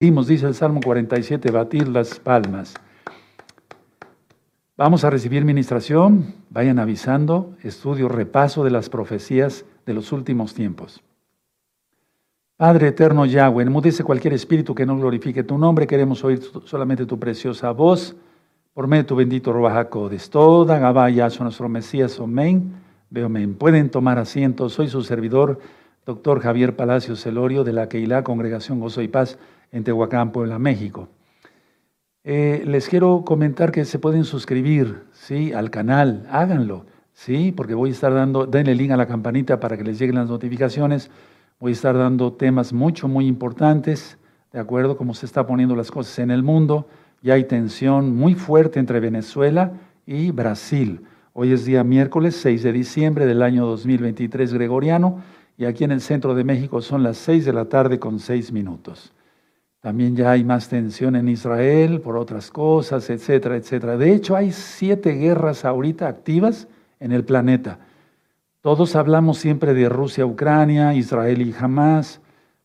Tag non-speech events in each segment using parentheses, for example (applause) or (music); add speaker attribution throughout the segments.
Speaker 1: dice el Salmo 47, batir las palmas. Vamos a recibir ministración, vayan avisando, estudio, repaso de las profecías de los últimos tiempos. Padre eterno Yahweh, enmudece cualquier espíritu que no glorifique tu nombre, queremos oír solamente tu preciosa voz, por medio de tu bendito Ruajacodes. Toda Gabaya, nuestro Mesías, amén, veo amén. Pueden tomar asiento, soy su servidor, doctor Javier Palacios Celorio, de la Keilah Congregación Gozo y Paz en Tehuacán, Puebla, México. Eh, les quiero comentar que se pueden suscribir ¿sí? al canal, háganlo, ¿sí? porque voy a estar dando, denle link a la campanita para que les lleguen las notificaciones. Voy a estar dando temas mucho, muy importantes, de acuerdo cómo se está poniendo las cosas en el mundo. Ya hay tensión muy fuerte entre Venezuela y Brasil. Hoy es día miércoles 6 de diciembre del año 2023 gregoriano y aquí en el centro de México son las 6 de la tarde con 6 minutos. También ya hay más tensión en Israel por otras cosas, etcétera, etcétera. De hecho, hay siete guerras ahorita activas en el planeta. Todos hablamos siempre de Rusia, Ucrania, Israel y Hamas,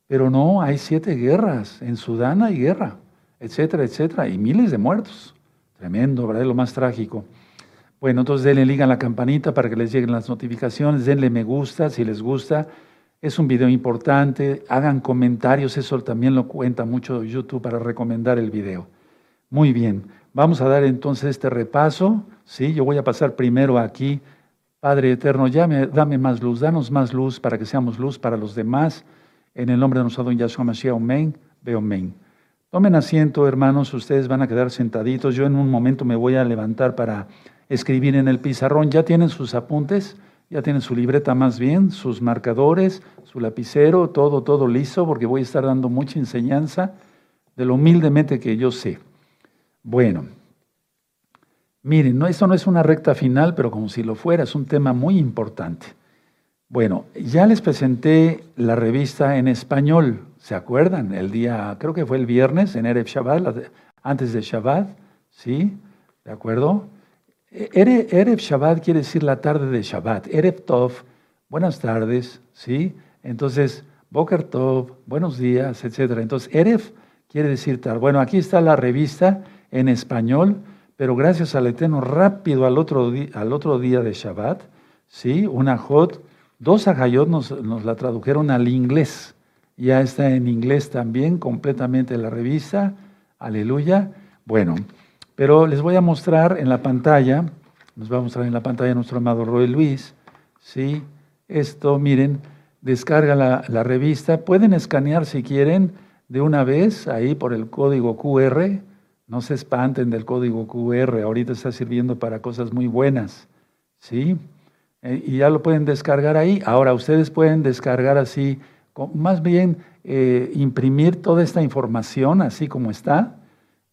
Speaker 1: pero no, hay siete guerras. En Sudán hay guerra, etcétera, etcétera, y miles de muertos. Tremendo, ¿verdad? Lo más trágico. Bueno, entonces denle liga a la campanita para que les lleguen las notificaciones, denle me gusta si les gusta es un video importante, hagan comentarios, eso también lo cuenta mucho YouTube para recomendar el video. Muy bien, vamos a dar entonces este repaso. Sí, yo voy a pasar primero aquí. Padre eterno, llame, dame más luz, danos más luz para que seamos luz para los demás. En el nombre de nuestro don Yahshua Mashiach, amén, veo amén. Tomen asiento, hermanos, ustedes van a quedar sentaditos. Yo en un momento me voy a levantar para escribir en el pizarrón. ¿Ya tienen sus apuntes? Ya tienen su libreta más bien, sus marcadores, su lapicero, todo, todo listo, porque voy a estar dando mucha enseñanza de lo humildemente que yo sé. Bueno, miren, no, esto no es una recta final, pero como si lo fuera, es un tema muy importante. Bueno, ya les presenté la revista en español, ¿se acuerdan? El día, creo que fue el viernes, en Erev Shabbat, antes de Shabbat, ¿sí? ¿De acuerdo? Erev Shabbat quiere decir la tarde de Shabbat. Erev Tov, buenas tardes, ¿sí? Entonces, Boker Tov, buenos días, etc. Entonces, Erev quiere decir tal. Bueno, aquí está la revista en español, pero gracias al Eterno, rápido al otro, al otro día de Shabbat, ¿sí? Una Jot, dos Ajayot nos la tradujeron al inglés. Ya está en inglés también, completamente la revista. Aleluya. Bueno. Pero les voy a mostrar en la pantalla, nos va a mostrar en la pantalla nuestro amado Roy Luis, ¿sí? Esto, miren, descarga la, revista, pueden escanear si quieren de una vez ahí por el código QR, no se espanten del código QR, ahorita está sirviendo para cosas muy buenas, ¿sí? Eh, y ya lo pueden descargar ahí. Ahora, ustedes pueden descargar así, más bien eh, imprimir toda esta información así como está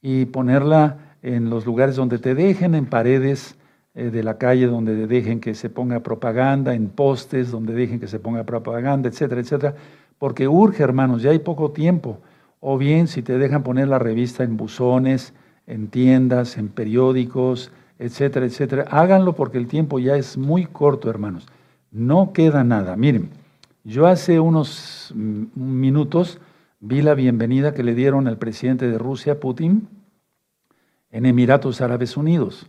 Speaker 1: y ponerla en los lugares donde te dejen, en paredes eh, de la calle donde dejen que se ponga propaganda, en postes donde dejen que se ponga propaganda, etcétera, etcétera, porque urge, hermanos, ya hay poco tiempo. O bien si te dejan poner la revista en buzones, en tiendas, en periódicos, etcétera, etcétera, háganlo porque el tiempo ya es muy corto, hermanos. No queda nada. Miren, yo hace unos mm, minutos vi la bienvenida que le dieron al presidente de Rusia, Putin, en Emiratos Árabes Unidos.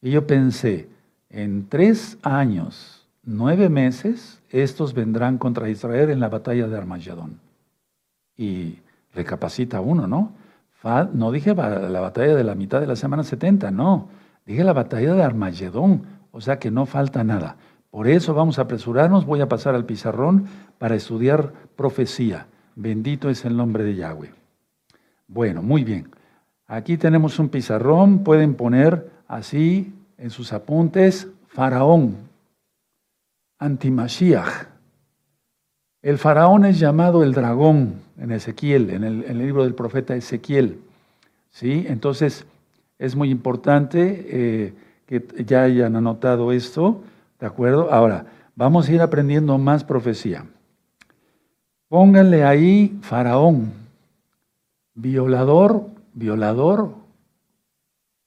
Speaker 1: Y yo pensé, en tres años, nueve meses, estos vendrán contra Israel en la batalla de Armagedón. Y recapacita uno, ¿no? No dije la batalla de la mitad de la semana 70, no. Dije la batalla de Armagedón, o sea que no falta nada. Por eso vamos a apresurarnos, voy a pasar al pizarrón para estudiar profecía. Bendito es el nombre de Yahweh. Bueno, muy bien. Aquí tenemos un pizarrón, pueden poner así en sus apuntes, faraón, antimashiach. El faraón es llamado el dragón en Ezequiel, en el, libro del profeta Ezequiel. ¿Sí? Entonces, es muy importante eh, que ya hayan anotado esto, ¿de acuerdo? Ahora, vamos a ir aprendiendo más profecía. Pónganle ahí faraón, violador violador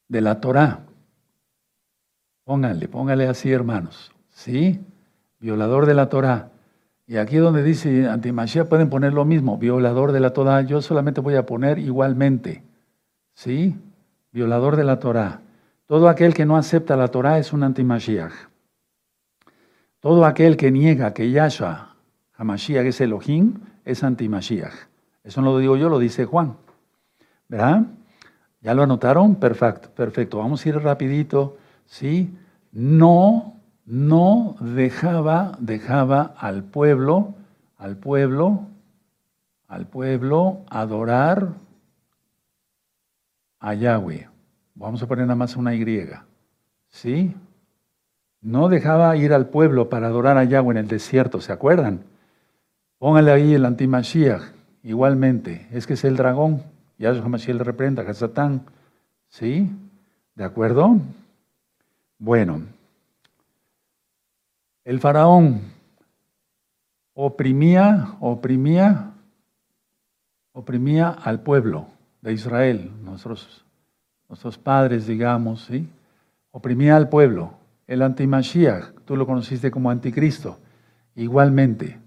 Speaker 1: de la Torá. Pónganle, pónganle así, hermanos. ¿Sí? Violador de la Torá. Y aquí donde dice antimachía pueden poner lo mismo, violador de la Torah, yo solamente voy a poner igualmente, ¿sí? Violador de la Torah. Todo aquel que no acepta la Torah es un antimashiach. Todo aquel que niega que Yahshua, Hamashiach es Elohim, es antimashiach. Eso no lo digo yo, lo dice Juan. ¿Verdad? ¿Ya lo anotaron? Perfecto, perfecto. Vamos a ir rapidito. ¿Sí? No, no dejaba, dejaba al pueblo, al pueblo, al pueblo adorar a Yahweh. Vamos a poner nada más una Y. ¿Sí? No dejaba ir al pueblo para adorar a Yahweh en el desierto, ¿se acuerdan? Póngale ahí el antimashiach, igualmente. Es que es el dragón. Yahshua Mashiach le reprenda a Satán. ¿Sí? ¿De acuerdo? Bueno. El faraón oprimía, oprimía, oprimía al pueblo de Israel, nuestros, nuestros padres, digamos, ¿sí? Oprimía al pueblo. El antimashiach, tú lo conociste como anticristo, igualmente,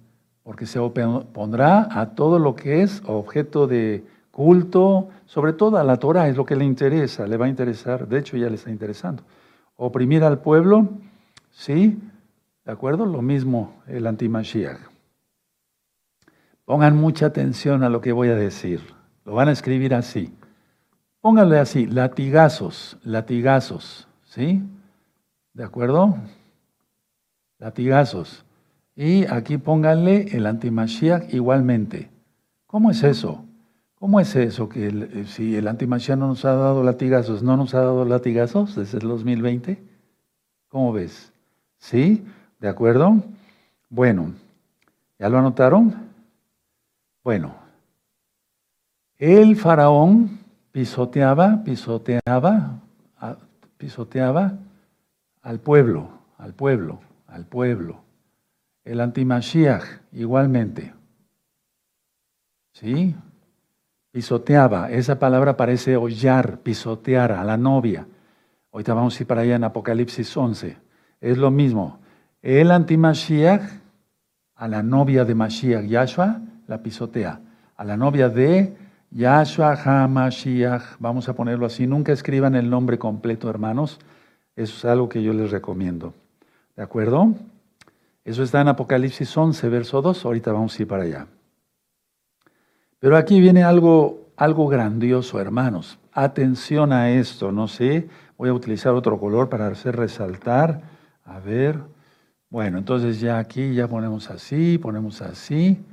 Speaker 1: porque se opondrá a todo lo que es objeto de culto, sobre todo a la Torah, es lo que le interesa, le va a interesar, de hecho ya le está interesando. Oprimir al pueblo, ¿sí? ¿De acuerdo? Lo mismo el antimashiach. Pongan mucha atención a lo que voy a decir. Lo van a escribir así. Pónganle así, latigazos, latigazos, ¿sí? ¿De acuerdo? Latigazos. Y aquí pónganle el antimashiach igualmente. ¿Cómo es eso? ¿Cómo es eso que eh, si el antimashiach no nos ha dado latigazos, no nos ha dado latigazos desde el 2020? ¿Cómo ves? ¿Sí? ¿De acuerdo? Bueno, ¿ya lo anotaron? Bueno, el faraón pisoteaba, pisoteaba, pisoteaba al pueblo, al pueblo, al pueblo. El antimashiach igualmente. ¿Sí? Pisoteaba. Esa palabra parece hollar, pisotear a la novia. Ahorita vamos a ir para allá en Apocalipsis 11. Es lo mismo. El anti-Mashiach, a la novia de Mashiach, Yahshua, la pisotea. A la novia de Yahshua HaMashiach, vamos a ponerlo así. Nunca escriban el nombre completo, hermanos. Eso es algo que yo les recomiendo. ¿De acuerdo? Eso está en Apocalipsis 11, verso 2. Ahorita vamos a ir para allá. Pero aquí viene algo, algo grandioso, hermanos. Atención a esto, no sé, voy a utilizar otro color para hacer resaltar. A ver, bueno, entonces ya aquí ya ponemos así, ponemos así.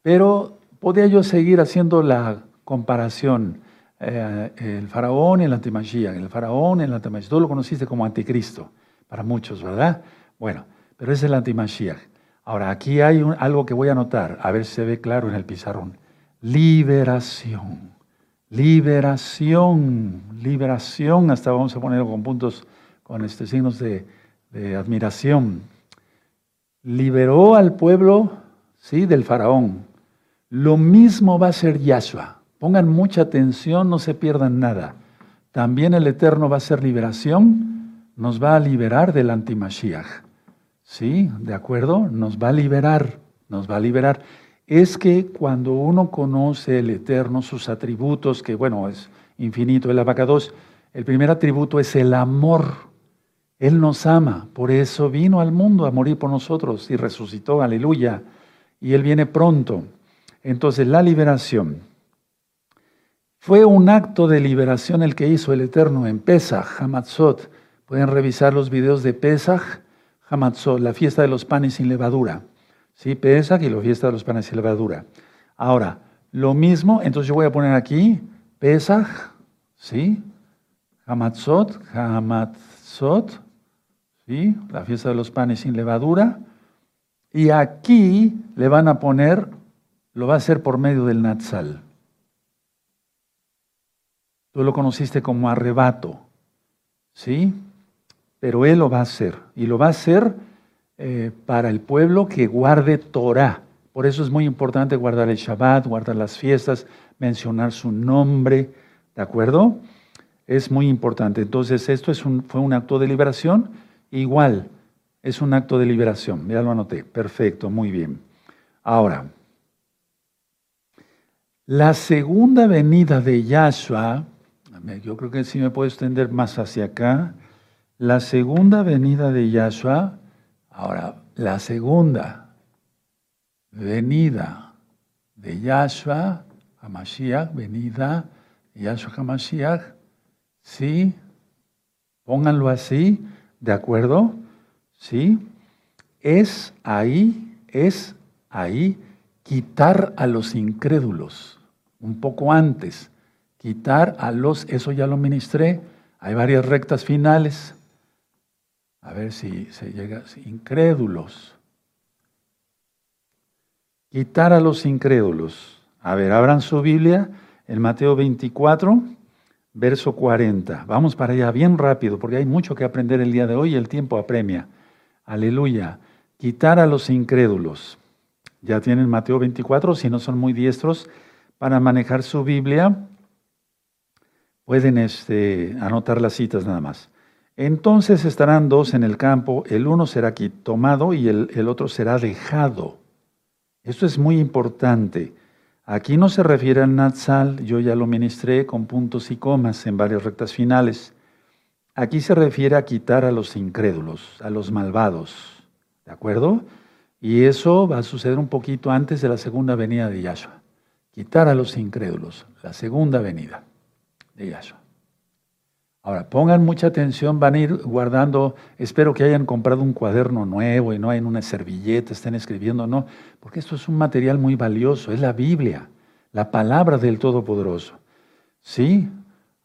Speaker 1: Pero podía yo seguir haciendo la comparación. Eh, el faraón y el antimagía, el faraón y el antimagía. Tú lo conociste como anticristo, para muchos, ¿verdad? Bueno, pero es el antimagía. Ahora, aquí hay algo que voy a anotar, a ver si se ve claro en el pizarrón liberación. Liberación, liberación, hasta vamos a ponerlo con puntos, con este, signos de, admiración. Liberó al pueblo, sí, del faraón. Lo mismo va a ser Yahshua. Pongan mucha atención, no se pierdan nada. También el Eterno va a ser liberación, nos va a liberar del antimashiach. ¿Sí? ¿De acuerdo? Nos va a liberar, nos va a liberar es que cuando uno conoce el Eterno, sus atributos, que bueno, es infinito, el abacados, el primer atributo es el amor. Él nos ama, por eso vino al mundo a morir por nosotros y resucitó, aleluya. Y Él viene pronto. Entonces, la liberación. Fue un acto de liberación el que hizo el Eterno en Pesach, Hamatzot. Pueden revisar los videos de Pesach, Hamatzot, la fiesta de los panes sin levadura. ¿Sí? Pesach y la fiesta de los panes y levadura. Ahora, lo mismo, entonces yo voy a poner aquí Pesach, ¿sí? Hamatzot, Hamatzot, ¿sí? La fiesta de los panes sin levadura. Y aquí le van a poner, lo va a hacer por medio del Natsal. Tú lo conociste como arrebato, ¿sí? Pero él lo va a hacer. Y lo va a hacer eh, para el pueblo que guarde Torah. Por eso es muy importante guardar el Shabbat, guardar las fiestas, mencionar su nombre, ¿de acuerdo? Es muy importante. Entonces, esto fue un acto de liberación. Igual, es un acto de liberación. Ya lo anoté. Perfecto, muy bien. Ahora, la segunda venida de Yahshua, yo creo que sí me puedo extender más hacia acá. La segunda venida de Yahshua, ahora, la segunda venida de Yahshua, Hamashiach, venida de Yahshua Hamashiach, sí, pónganlo así, ¿de acuerdo? Sí, es ahí, es ahí quitar a los incrédulos un poco antes. Quitar a los, eso ya lo ministré, hay varias rectas finales. A ver si se llega, incrédulos. Quitar a los incrédulos. A ver, abran su Biblia en Mateo 24, verso 40. Vamos para allá bien rápido, porque hay mucho que aprender el día de hoy y el tiempo apremia. Aleluya. Quitar a los incrédulos. Ya tienen Mateo 24, si no son muy diestros, para manejar su Biblia, pueden este, anotar las citas nada más. Entonces estarán dos en el campo, el uno será aquí tomado y el, otro será dejado. Esto es muy importante. Aquí no se refiere al Natsal, yo ya lo ministré con puntos y comas en varias rectas finales. Aquí se refiere a quitar a los incrédulos, a los malvados. ¿De acuerdo? Y eso va a suceder un poquito antes de la segunda venida de Yahshua quitar a los incrédulos, la segunda venida de Yahshua. Ahora, pongan mucha atención, van a ir guardando, espero que hayan comprado un cuaderno nuevo y no en una servilleta, estén escribiendo, no, porque esto es un material muy valioso, es la Biblia, la palabra del Todopoderoso. ¿Sí?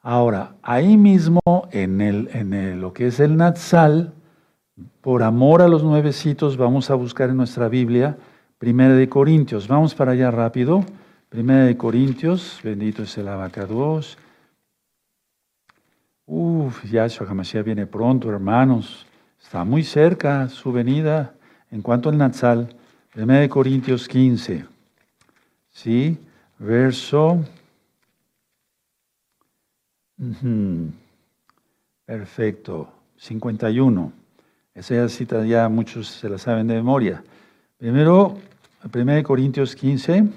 Speaker 1: Ahora, ahí mismo en, el, en lo que es el Natsal, por amor a los nuevecitos, vamos a buscar en nuestra Biblia, Primera de Corintios, vamos para allá rápido. Primera de Corintios, bendito es el abacados. Uf, Yahshua Hamashiach viene pronto, hermanos. Está muy cerca su venida. En cuanto al Natsal, Primera de Corintios 15. ¿Sí? Verso. Perfecto. 51. Esa cita ya muchos se la saben de memoria. Primero, Primera de Corintios 15.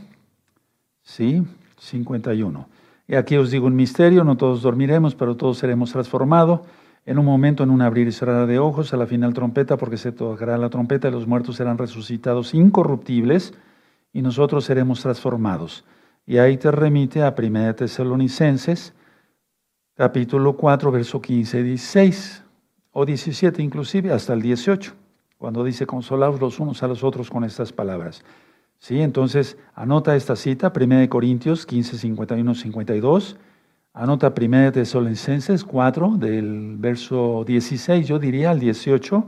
Speaker 1: Sí, 51. Y aquí os digo un misterio, no todos dormiremos, pero todos seremos transformados. En un momento, en un abrir y cerrar de ojos, a la final trompeta, porque se tocará la trompeta y los muertos serán resucitados incorruptibles y nosotros seremos transformados. Y ahí te remite a 1 Tesalonicenses, capítulo 4, verso 15 y 16, o 17 inclusive, hasta el 18, cuando dice consolaos los unos a los otros con estas palabras. ¿Sí? Entonces, anota esta cita, 1 Corintios 15, 51, 52. Anota 1 Tesalonicenses 4, del verso 16, yo diría, al 18.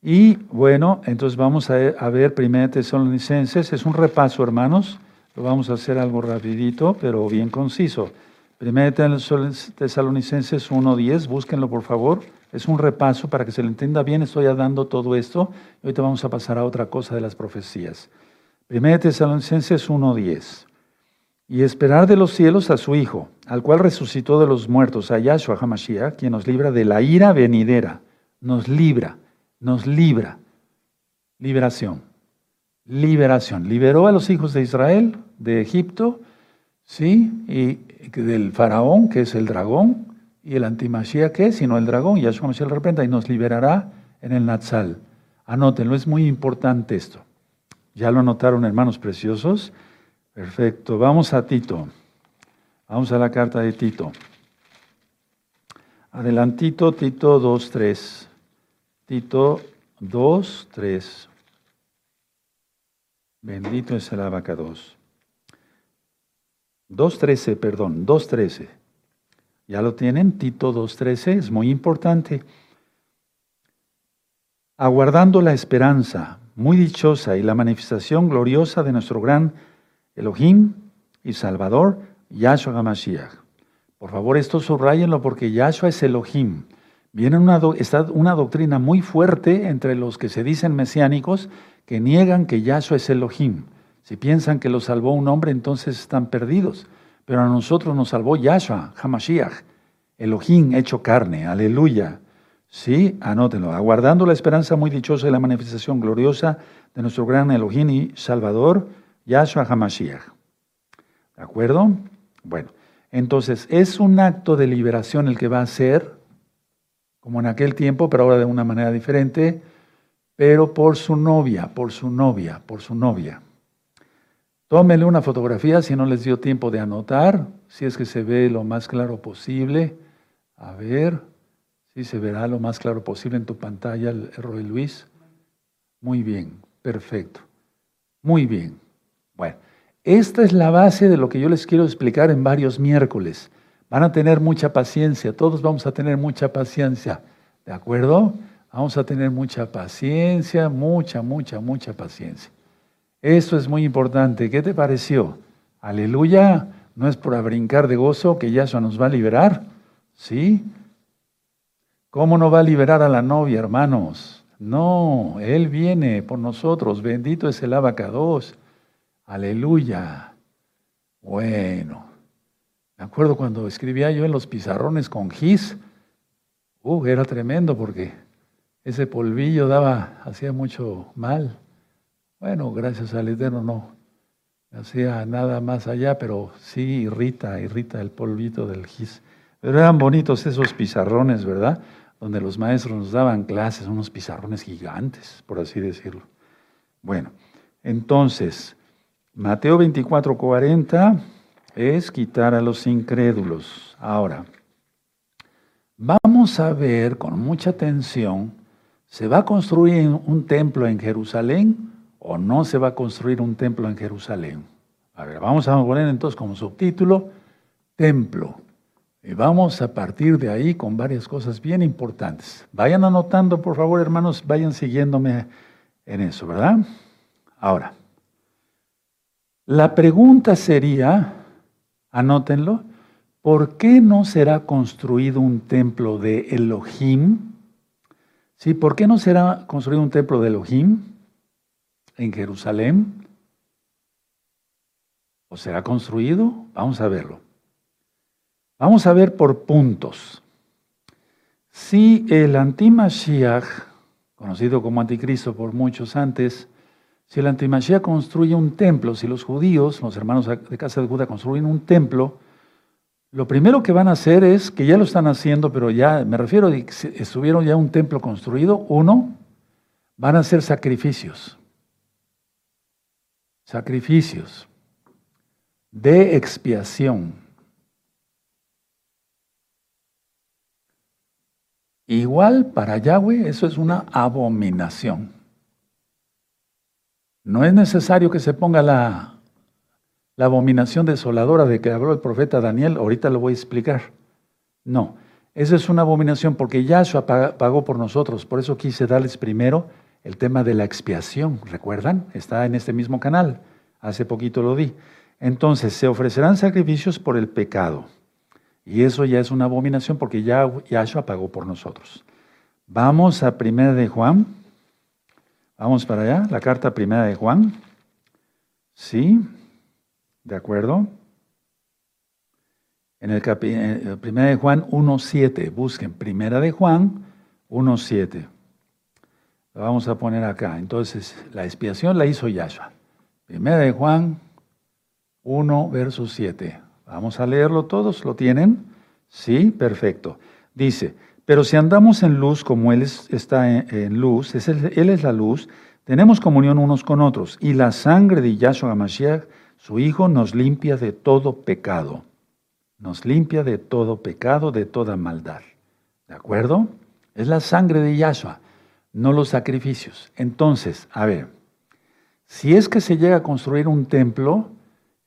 Speaker 1: Y bueno, entonces vamos a, ver 1 Tesalonicenses. Es un repaso, hermanos. Lo vamos a hacer algo rapidito, pero bien conciso. 1 Tesalonicenses 10, búsquenlo por favor. Es un repaso para que se lo entienda bien. Estoy dando todo esto. Y ahorita vamos a pasar a otra cosa de las profecías. 1 Tesalonicenses 1.10. Y esperar de los cielos a su Hijo, al cual resucitó de los muertos, a Yahshua HaMashiach, quien nos libra de la ira venidera. Nos libra, nos libra. Liberación. Liberación. Liberó a los hijos de Israel de Egipto, ¿sí? Y del faraón, que es el dragón, y el antimashia ¿qué? Sino el dragón, Yahshua Mashiach lo reprenda y nos liberará en el Natsal. Anótenlo, es muy importante esto. ¿Ya lo anotaron, hermanos preciosos? Perfecto. Vamos a Tito. Vamos a la carta de Tito. Adelantito, Tito 2.3. Tito 2.3. Bendito es el abacados. 2.13, perdón, 2.13. ¿Ya lo tienen? Tito 2.13 es muy importante. Aguardando la esperanza muy dichosa y la manifestación gloriosa de nuestro gran Elohim y Salvador, Yahshua HaMashiach. Por favor, esto subrayenlo porque Yahshua es Elohim. Viene una, está una doctrina muy fuerte entre los que se dicen mesiánicos que niegan que Yahshua es Elohim. Si piensan que lo salvó un hombre, entonces están perdidos. Pero a nosotros nos salvó Yahshua, Hamashiach, Elohim hecho carne, aleluya. Sí, anótenlo. Aguardando la esperanza muy dichosa de la manifestación gloriosa de nuestro gran Elohim y Salvador, Yahshua HaMashiach. ¿De acuerdo? Bueno, entonces es un acto de liberación el que va a ser, como en aquel tiempo, pero ahora de una manera diferente, pero por su novia, por su novia, por su novia. Tómenle una fotografía si no les dio tiempo de anotar, si es que se ve lo más claro posible. A ver si se verá lo más claro posible en tu pantalla, el Roy Luis. Muy bien, perfecto. Muy bien. Bueno, esta es la base de lo que yo les quiero explicar en varios miércoles. Van a tener mucha paciencia, todos vamos a tener mucha paciencia. ¿De acuerdo? Vamos a tener mucha paciencia, mucha, mucha, mucha paciencia. Esto es muy importante. ¿Qué te pareció? Aleluya. No es por brincar de gozo que Yahshua nos va a liberar. ¿Sí? ¿Cómo no va a liberar a la novia, hermanos? No, Él viene por nosotros. Bendito es el abacados. Aleluya. Bueno, me acuerdo cuando escribía yo en los pizarrones con gis. Uh, era tremendo porque ese polvillo daba, hacía mucho mal. Bueno, gracias al Eterno no hacía nada más allá, pero sí irrita, irrita el polvito del gis. Pero eran bonitos esos pizarrones, ¿verdad? Donde los maestros nos daban clases, unos pizarrones gigantes, por así decirlo. Bueno, entonces, Mateo 24, 40 es quitar a los incrédulos. Ahora, vamos a ver con mucha atención, ¿se va a construir un templo en Jerusalén? O no se va a construir un templo en Jerusalén. A ver, vamos a poner entonces como subtítulo templo. Y vamos a partir de ahí con varias cosas bien importantes. Vayan anotando, por favor, hermanos, vayan siguiéndome en eso, ¿verdad? Ahora, la pregunta sería, anótenlo, ¿por qué no será construido un templo de Elohim? ¿Sí? ¿Por qué no será construido un templo de Elohim? En Jerusalén? ¿O será construido? Vamos a verlo. Vamos a ver por puntos. Si el antimashiach, conocido como anticristo por muchos antes, si el antimashiach construye un templo, si los judíos, los hermanos de casa de Judá construyen un templo, lo primero que van a hacer es, que ya lo están haciendo, pero ya, me refiero estuvieron ya un templo construido, uno, van a hacer sacrificios sacrificios de expiación. Igual para Yahweh eso es una abominación. No es necesario que se ponga la, la abominación desoladora de que habló el profeta Daniel, ahorita lo voy a explicar. No, eso es una abominación porque Yahshua pagó por nosotros, por eso quise darles primero el tema de la expiación, ¿recuerdan? Está en este mismo canal, hace poquito lo di. Entonces, se ofrecerán sacrificios por el pecado. Y eso ya es una abominación porque ya Yahshua pagó por nosotros. Vamos a Primera de Juan. Vamos para allá, la carta Primera de Juan. ¿Sí? ¿De acuerdo? En el eh, Primera de Juan 1.7. Busquen Primera de Juan 1.7. Lo vamos a poner acá. Entonces, la expiación la hizo Yahshua. Primera de Juan 1, verso 7. Vamos a leerlo todos. ¿Lo tienen? Sí, perfecto. Dice, pero si andamos en luz como Él está en, luz, es Él es la luz, tenemos comunión unos con otros. Y la sangre de Yahshua Mashiach, su Hijo, nos limpia de todo pecado. Nos limpia de todo pecado, de toda maldad. ¿De acuerdo? Es la sangre de Yahshua no los sacrificios. Entonces, a ver, si es que se llega a construir un templo,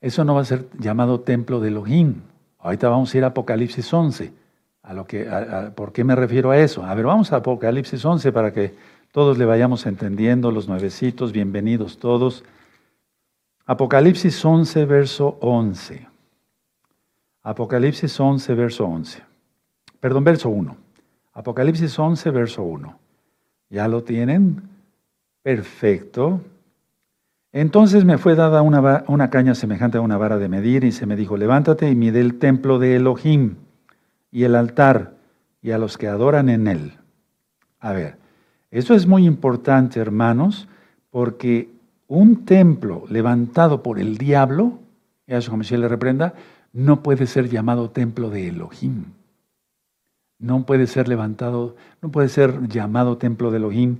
Speaker 1: eso no va a ser llamado templo de Elohim. Ahorita vamos a ir a Apocalipsis 11. A lo que, ¿Por qué me refiero a eso? A ver, vamos a Apocalipsis 11 para que todos le vayamos entendiendo, los nuevecitos, bienvenidos todos. Apocalipsis 11, verso 11. Apocalipsis 11, verso 11. Perdón, verso 1. Apocalipsis 11, verso 1. ¿Ya lo tienen? Perfecto. Entonces me fue dada una, caña semejante a una vara de medir y se me dijo, levántate y mide el templo de Elohim y el altar y a los que adoran en él. A ver, esto es muy importante, hermanos, porque un templo levantado por el diablo, Yahshua HaMashiach le reprenda, no puede ser llamado templo de Elohim. No puede ser levantado, no puede ser llamado templo de Elohim.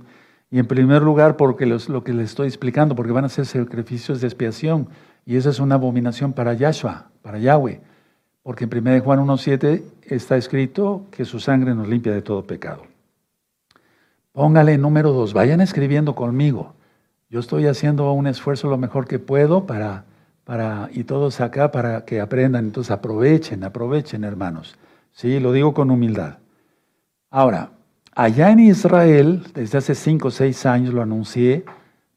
Speaker 1: Y en primer lugar, porque lo que les estoy explicando, porque van a ser sacrificios de expiación. Y esa es una abominación para Yahshua, para Yahweh. Porque en 1 Juan 1.7 está escrito que su sangre nos limpia de todo pecado. Póngale número dos, vayan escribiendo conmigo. Yo estoy haciendo un esfuerzo lo mejor que puedo para, para, y todos acá para que aprendan. Entonces aprovechen, aprovechen, hermanos. Sí, lo digo con humildad. Ahora, allá en Israel, desde hace cinco o seis años lo anuncié,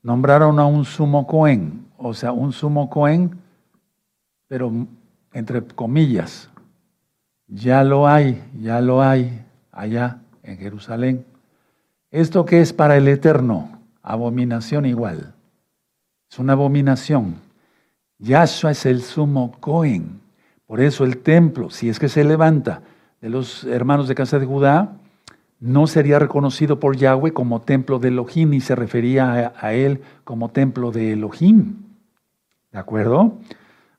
Speaker 1: nombraron a un sumo Cohen, o sea, un sumo Cohen, pero entre comillas, ya lo hay, ya lo hay allá en Jerusalén. ¿Esto qué es para el Eterno? Abominación igual. Es una abominación. Yahshua es el sumo Cohen. Por eso el templo, si es que se levanta de los hermanos de casa de Judá, no sería reconocido por Yahweh como templo de Elohim y se refería a, a él como templo de Elohim. ¿De acuerdo?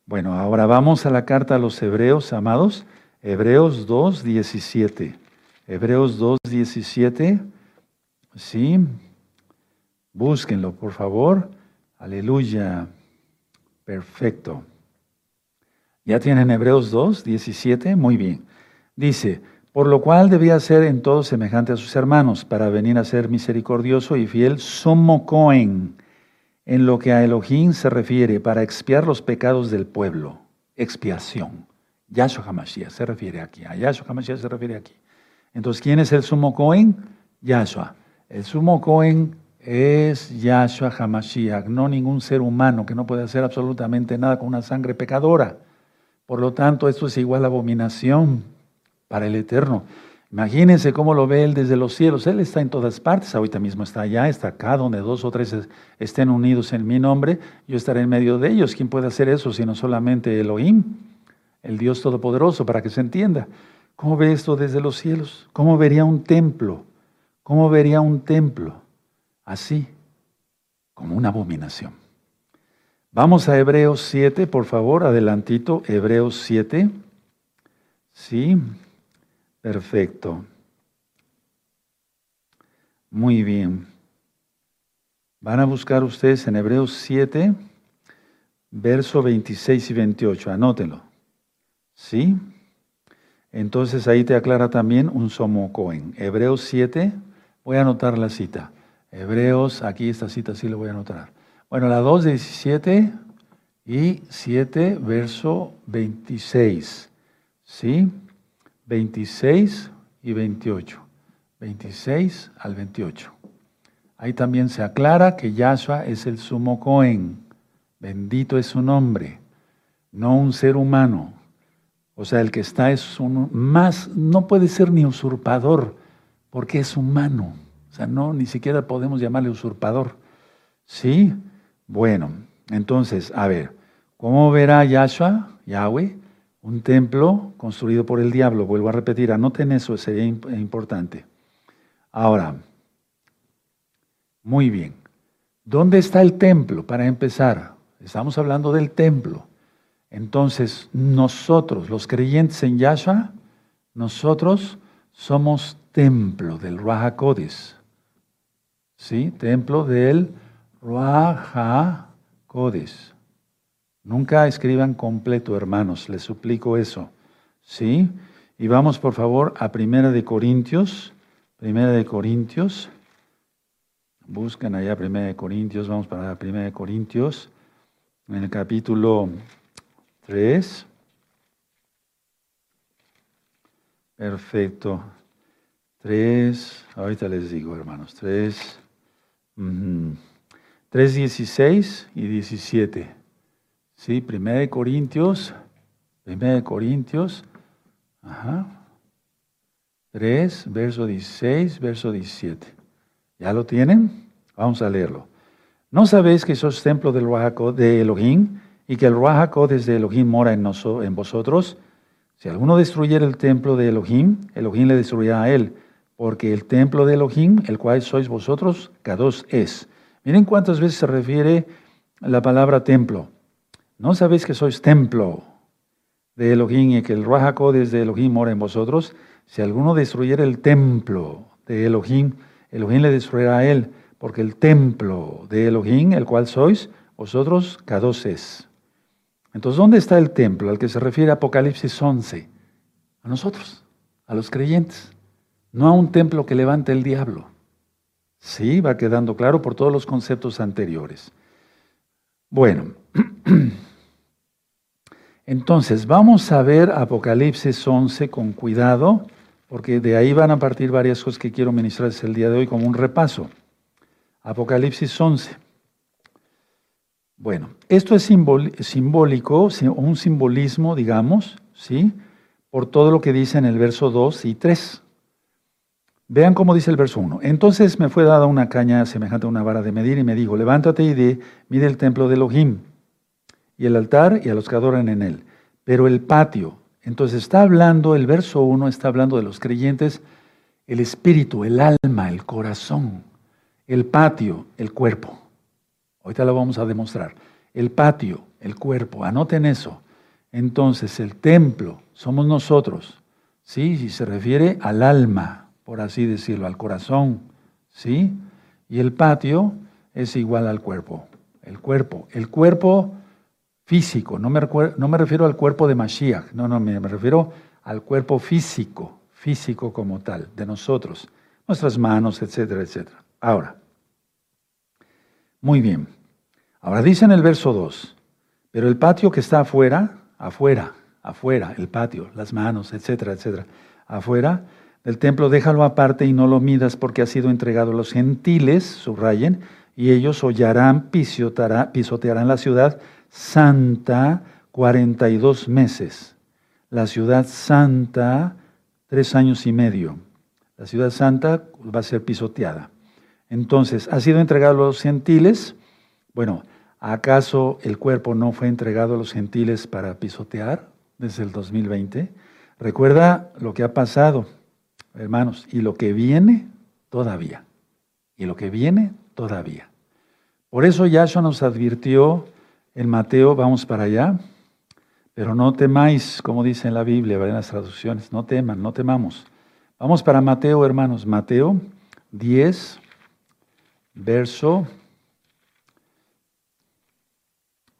Speaker 1: Bueno, ahora vamos a la carta a los hebreos, amados. Hebreos 2, 17. Hebreos 2, 17. Sí. Búsquenlo, por favor. Aleluya. Perfecto. ¿Ya tienen Hebreos 2, 17? Muy bien. Dice, por lo cual debía ser en todo semejante a sus hermanos, para venir a ser misericordioso y fiel, somo Cohen en lo que a Elohim se refiere para expiar los pecados del pueblo. Expiación. Yahshua HaMashiach se refiere aquí. A Yahshua HaMashiach se refiere aquí. Entonces, ¿quién es el sumo Cohen? Yahshua. El sumo Cohen es Yahshua HaMashiach, no ningún ser humano que no puede hacer absolutamente nada con una sangre pecadora. Por lo tanto, esto es igual a abominación para el Eterno. Imagínense cómo lo ve Él desde los cielos. Él está en todas partes, ahorita mismo está allá, está acá, donde dos o tres estén unidos en mi nombre, yo estaré en medio de ellos. ¿Quién puede hacer eso sino solamente Elohim, el Dios Todopoderoso, para que se entienda? ¿Cómo ve esto desde los cielos? ¿Cómo vería un templo? ¿Cómo vería un templo? Así, como una abominación. Vamos a Hebreos 7, por favor, adelantito, Hebreos 7. Sí. Perfecto. Muy bien. Van a buscar ustedes en Hebreos 7, verso 26 y 28. Anótenlo. ¿Sí? Entonces ahí te aclara también un somo Cohen. Hebreos 7, voy a anotar la cita. Hebreos, aquí esta cita sí lo voy a anotar. Bueno, la 2, 17 y 7, verso 26. ¿Sí? 26 y 28. 26 al 28. Ahí también se aclara que Yahshua es el sumo Cohen. Bendito es su nombre, no un ser humano. O sea, el que está es un más, no puede ser ni usurpador, porque es humano. O sea, no, ni siquiera podemos llamarle usurpador. ¿Sí? Bueno, entonces, a ver, ¿cómo verá Yahshua, Yahweh? Un templo construido por el diablo, vuelvo a repetir, anoten eso, sería importante. Ahora, muy bien. ¿Dónde está el templo? Para empezar, estamos hablando del templo. Entonces, nosotros, los creyentes en Yahshua, nosotros somos templo del Ruach ¿Sí? Templo del Ruach Nunca escriban completo, hermanos, les suplico eso. ¿Sí? Y vamos por favor a Primera de Corintios. Primera de Corintios. Buscan allá Primera de Corintios, vamos para Primera de Corintios, en el capítulo 3. Perfecto. 3, ahorita les digo, hermanos, 3, 3, 16 y 17. Sí, Primera de Corintios, Primera de Corintios, ajá, 3, verso 16, verso 17. ¿Ya lo tienen? Vamos a leerlo. ¿No sabéis que sos templo de Elohim y que el Ruach desde Elohim mora en, en vosotros? Si alguno destruyera el templo de Elohim, Elohim le destruirá a él, porque el templo de Elohim, el cual sois vosotros, Kadosh es. Miren cuántas veces se refiere la palabra templo. ¿No sabéis que sois templo de Elohim y que el Ruach desde Elohim mora en vosotros? Si alguno destruyera el templo de Elohim, Elohim le destruirá a él, porque el templo de Elohim, el cual sois, vosotros, Kadosh es. Entonces, ¿dónde está el templo al que se refiere Apocalipsis 11? A nosotros, a los creyentes no a un templo que levante el diablo. Sí, va quedando claro por todos los conceptos anteriores. Bueno, (clears throat) entonces vamos a ver Apocalipsis 11 con cuidado, porque de ahí van a partir varias cosas que quiero ministrarles el día de hoy como un repaso. Apocalipsis 11. Bueno, esto es simbólico, un simbolismo, digamos, ¿sí? Por todo lo que dice en el verso 2 y 3. Vean cómo dice el verso 1. Entonces me fue dada una caña semejante a una vara de medir y me dijo, levántate y de, mide el templo de Elohim y el altar y a los que adoran en él. Pero el patio, entonces está hablando, el verso 1 está hablando de los creyentes, el espíritu, el alma, el corazón, el patio, el cuerpo. Ahorita lo vamos a demostrar. El patio, el cuerpo, anoten eso. Entonces el templo somos nosotros, ¿sí? Si se refiere al alma, por así decirlo, al corazón, ¿sí? Y el patio es igual al cuerpo, el cuerpo, el cuerpo físico, no me, no me refiero al cuerpo de Mashiach, no, no, me, me refiero al cuerpo físico, físico como tal, de nosotros, nuestras manos, etcétera, etcétera. Ahora, muy bien, ahora dice en el verso 2, pero el patio que está afuera, afuera, afuera, el patio, las manos, etcétera, etcétera, afuera, del templo, déjalo aparte y no lo midas porque ha sido entregado a los gentiles, subrayen, y ellos hollarán, pisotearán la ciudad santa 42 meses. La ciudad santa, tres años y medio. La ciudad santa va a ser pisoteada. Entonces, ha sido entregado a los gentiles. Bueno, ¿acaso el cuerpo no fue entregado a los gentiles para pisotear desde el 2020? Recuerda lo que ha pasado hermanos, y lo que viene todavía. Y lo que viene todavía. Por eso Yahshua nos advirtió en Mateo, vamos para allá, pero no temáis, como dice en la Biblia, en las traducciones, no teman, no temamos. Vamos para Mateo, hermanos, Mateo 10, verso.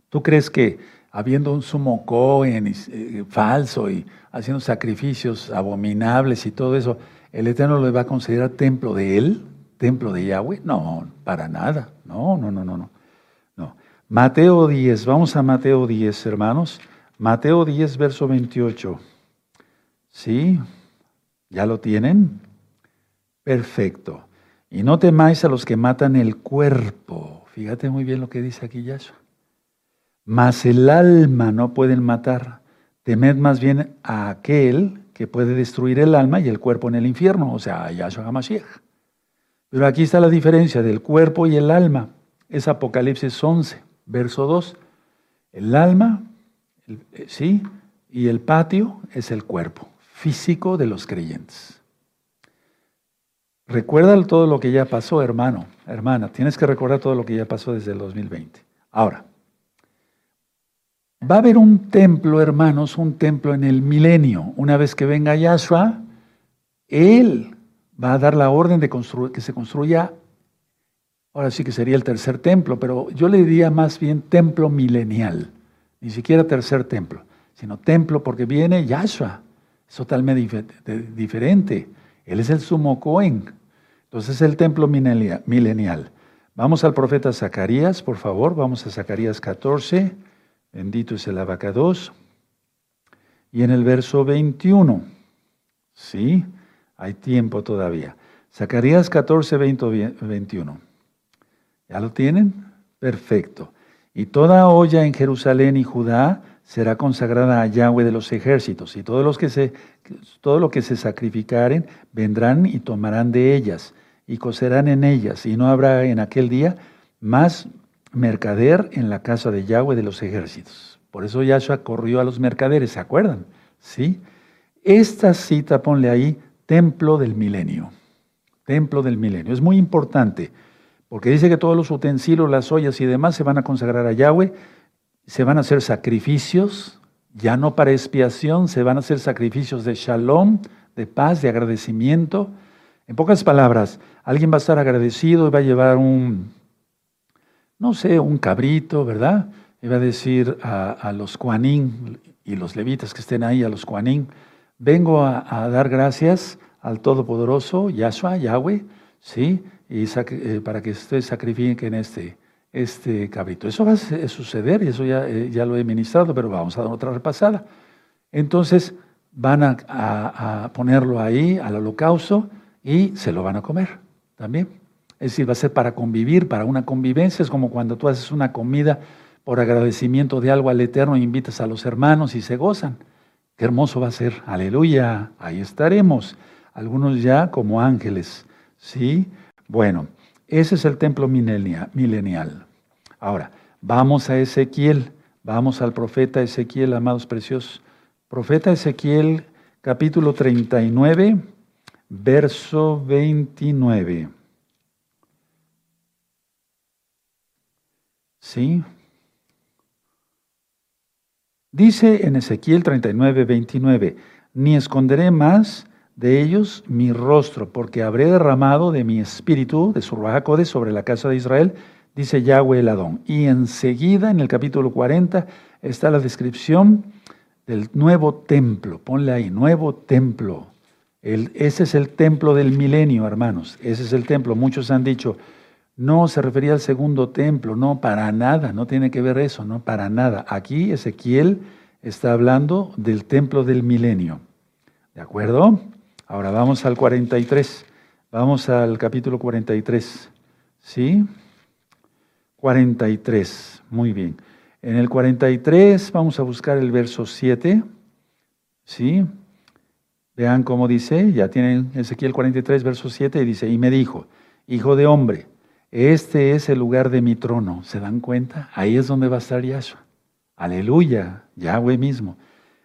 Speaker 1: ¿Tú crees que habiendo un sumo cohen eh, falso y haciendo sacrificios abominables y todo eso, ¿el Eterno lo va a considerar templo de él? ¿Templo de Yahweh? No, para nada. No, no, no, no, no. no. Mateo 10, vamos a Mateo 10, hermanos. Mateo 10, verso 28. ¿Sí? ¿Ya lo tienen? Perfecto. Y no temáis a los que matan el cuerpo. Fíjate muy bien lo que dice aquí Yahshua mas el alma no pueden matar. Temed más bien a aquel que puede destruir el alma y el cuerpo en el infierno, o sea, a Yahshua HaMashiach. Pero aquí está la diferencia del cuerpo y el alma. Es Apocalipsis 11, verso 2. El alma, eh, sí, y el patio es el cuerpo físico de los creyentes. Recuerda todo lo que ya pasó, hermano, hermana. Tienes que recordar todo lo que ya pasó desde el 2020. Ahora, Va a haber un templo, hermanos, un templo en el milenio. Una vez que venga Yahshua, Él va a dar la orden de que se construya, ahora sí que sería el tercer templo, pero yo le diría más bien templo milenial, ni siquiera tercer templo, sino templo porque viene Yahshua, es totalmente diferente. Él es el sumo Cohen, entonces es el templo milenial. Vamos al profeta Zacarías, por favor, vamos a Zacarías 14. Bendito es el abacados. Y en el verso 21, sí, hay tiempo todavía. Zacarías 14, 20, 21. ¿Ya lo tienen? Perfecto. Y toda olla en Jerusalén y Judá será consagrada a Yahweh de los ejércitos, y todos los que se, todo lo que se sacrificaren vendrán y tomarán de ellas, y cocerán en ellas, y no habrá en aquel día más mercader en la casa de Yahweh de los ejércitos. Por eso Yahshua corrió a los mercaderes, ¿se acuerdan? ¿Sí? Esta cita, ponle ahí, templo del milenio. templo del milenio. Es muy importante, porque dice que todos los utensilios, las ollas y demás se van a consagrar a Yahweh, se van a hacer sacrificios, ya no para expiación, se van a hacer sacrificios de shalom, de paz, de agradecimiento. En pocas palabras, alguien va a estar agradecido y va a llevar un, no sé, un cabrito, ¿verdad? Va a decir a, los cuanín y los levitas que estén ahí, a los cuanín, vengo a, dar gracias al Todopoderoso, Yahshua, Yahweh, ¿sí? Y eh, para que ustedes sacrifiquen este, este cabrito. Eso va a suceder y eso ya, eh, ya lo he ministrado, pero vamos a dar otra repasada. Entonces van a, a ponerlo ahí al holocausto y se lo van a comer también. Es decir, va a ser para convivir, para una convivencia. Es como cuando tú haces una comida por agradecimiento de algo al Eterno e invitas a los hermanos y se gozan. Qué hermoso va a ser. Aleluya. Ahí estaremos. Algunos ya como ángeles. ¿Sí? Bueno, ese es el templo milenial. Ahora, vamos a Ezequiel. Vamos al profeta Ezequiel, amados preciosos. Profeta Ezequiel, capítulo 39 verso 29. ¿Sí? Dice en Ezequiel 39, 29, ni esconderé más de ellos mi rostro, porque habré derramado de mi espíritu, de su de sobre la casa de Israel, dice Yahweh el Adón. Y enseguida, en el capítulo 40, está la descripción del nuevo templo. Ponle ahí, nuevo templo ese es el templo del milenio, hermanos. Ese es el templo. Muchos han dicho, no se refería al segundo templo. No, para nada. No tiene que ver eso, no, para nada. Aquí Ezequiel está hablando del templo del milenio. ¿De acuerdo? Ahora vamos al 43. Vamos al capítulo 43. ¿Sí? 43. Muy bien. En el 43 vamos a buscar el verso 7. ¿Sí? Vean cómo dice, ya tienen Ezequiel 43, verso 7, y dice, y me dijo, hijo de hombre, este es el lugar de mi trono. ¿Se dan cuenta? Ahí es donde va a estar Yahshua. Aleluya, Yahweh mismo.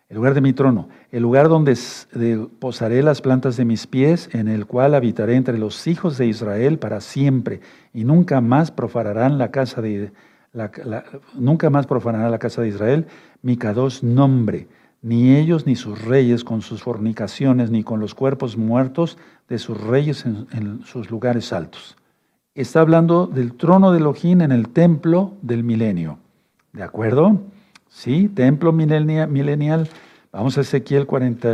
Speaker 1: El lugar de mi trono, el lugar donde posaré las plantas de mis pies, en el cual habitaré entre los hijos de Israel para siempre, y nunca más profanarán la casa de nunca más profanarán la casa de Israel, mi Kadosh nombre ni ellos ni sus reyes con sus fornicaciones, ni con los cuerpos muertos de sus reyes en, sus lugares altos. Está hablando del trono de Elohim en el templo del milenio. ¿De acuerdo? Sí, templo milenial. Vamos a Ezequiel 40.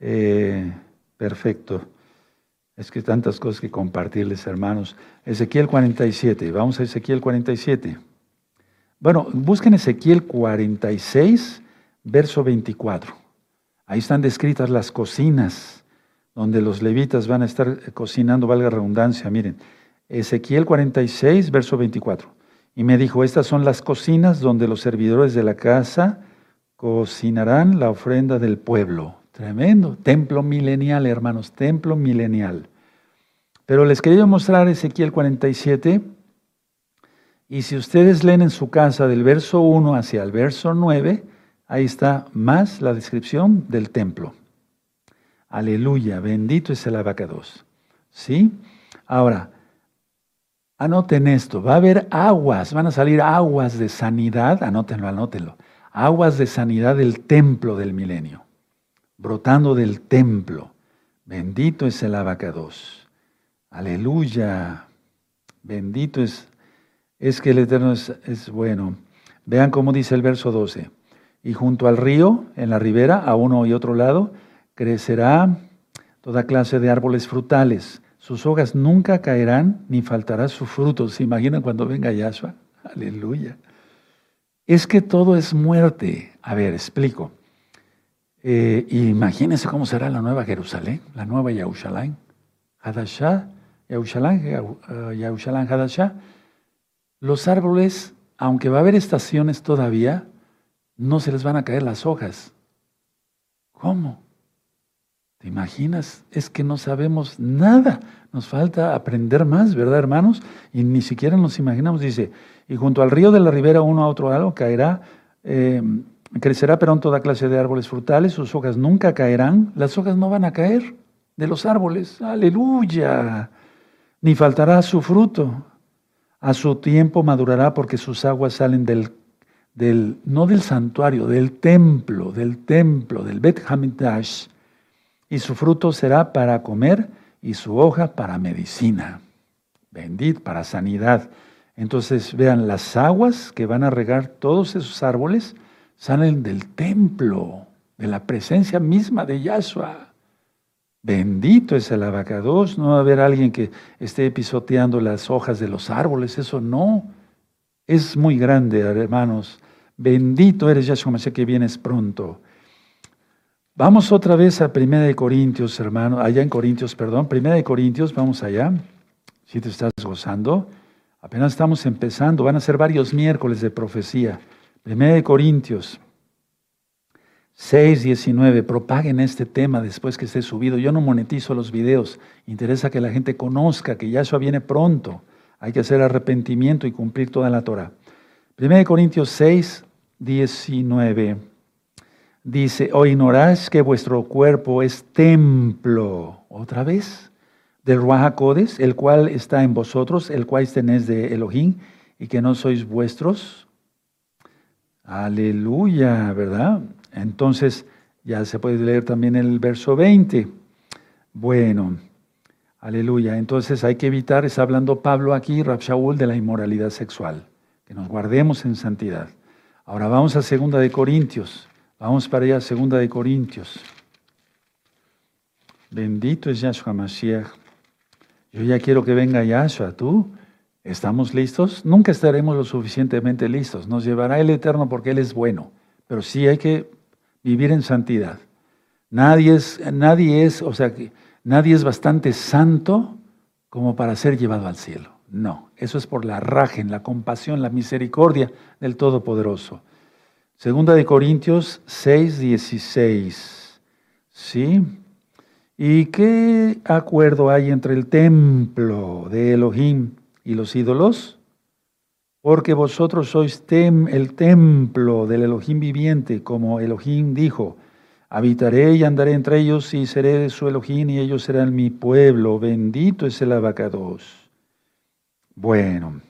Speaker 1: Eh, perfecto. Es que tantas cosas que compartirles, hermanos. Ezequiel 47. Vamos a Ezequiel 47. Bueno, busquen Ezequiel 46 verso 24. Ahí están descritas las cocinas donde los levitas van a estar cocinando, valga redundancia, miren. Ezequiel 46, verso 24. Y me dijo, estas son las cocinas donde los servidores de la casa cocinarán la ofrenda del pueblo. Tremendo. Templo milenial, hermanos, templo milenial. Pero les quería mostrar Ezequiel 47. Y si ustedes leen en su casa del verso 1 hacia el verso 9, Ahí está más la descripción del templo. Aleluya, bendito es el abacados. ¿Sí? Ahora, anoten esto, va a haber aguas, van a salir aguas de sanidad, anótenlo, anótenlo, aguas de sanidad del templo del milenio, brotando del templo. Bendito es el abacados. Aleluya, bendito es, es que el Eterno es, es bueno. Vean cómo dice el verso 12 y junto al río, en la ribera, a uno y otro lado, crecerá toda clase de árboles frutales. Sus hojas nunca caerán, ni faltará su fruto. ¿Se imaginan cuando venga Yahshua? Aleluya. Es que todo es muerte. A ver, explico. Eh, imagínense cómo será la nueva Jerusalén, la nueva Yahushalaim. Hadashah, Yahushalaim, Yahushalaim, Hadashah. Los árboles, aunque va a haber estaciones todavía, no se les van a caer las hojas. ¿Cómo? ¿Te imaginas? Es que no sabemos nada. Nos falta aprender más, ¿verdad, hermanos? Y ni siquiera nos imaginamos. Dice, y junto al río de la ribera uno a otro lado caerá, eh, crecerá pero toda clase de árboles frutales, sus hojas nunca caerán. Las hojas no van a caer. de los árboles. Aleluya. Ni faltará su fruto. A su tiempo madurará porque sus aguas salen del, del no del santuario, del templo, del templo, del Bet Hamidash. Y su fruto será para comer y su hoja para medicina. Bendito, para sanidad. Entonces vean, las aguas que van a regar todos esos árboles salen del templo, de la presencia misma de Yahshua. Bendito es el abacados, no va a haber alguien que esté pisoteando las hojas de los árboles, eso no. Es muy grande, hermanos. Bendito eres Yahshua sé que vienes pronto. Vamos otra vez a Primera de Corintios, hermano, allá en Corintios, perdón, Primera de Corintios, vamos allá, si te estás gozando. Apenas estamos empezando, van a ser varios miércoles de profecía. Primera de Corintios 6, 19. Propaguen este tema después que esté subido. Yo no monetizo los videos. Interesa que la gente conozca que Yahshua viene pronto. Hay que hacer arrepentimiento y cumplir toda la Torah. Primera de Corintios 6, 19. Dice, o ignoráis que vuestro cuerpo es templo. ¿Otra vez? del Ruajacodes, el cual está en vosotros, el cual tenéis de Elohim, y que no sois vuestros. Aleluya, ¿verdad? Entonces, ya se puede leer también el verso 20. Bueno, aleluya. Entonces hay que evitar, está hablando Pablo aquí, Shaul, de la inmoralidad sexual, que nos guardemos en santidad. Ahora vamos a Segunda de Corintios. Vamos para allá, Segunda de Corintios. Bendito es Yahshua Mashiach. Yo ya quiero que venga Yahshua, ¿tú? ¿Estamos listos? Nunca estaremos lo suficientemente listos. Nos llevará el Eterno porque Él es bueno, pero sí hay que vivir en santidad. Nadie es, nadie es, o sea, nadie es bastante santo como para ser llevado al cielo. No, eso es por la rajen, la compasión, la misericordia del Todopoderoso. Segunda de Corintios 6, 16. ¿Sí? ¿Y qué acuerdo hay entre el templo de Elohim y los ídolos? Porque vosotros sois el templo del Elohim viviente, como Elohim dijo, habitaré y andaré entre ellos y seré su Elohim y ellos serán mi pueblo. Bendito es el abacados. Bueno,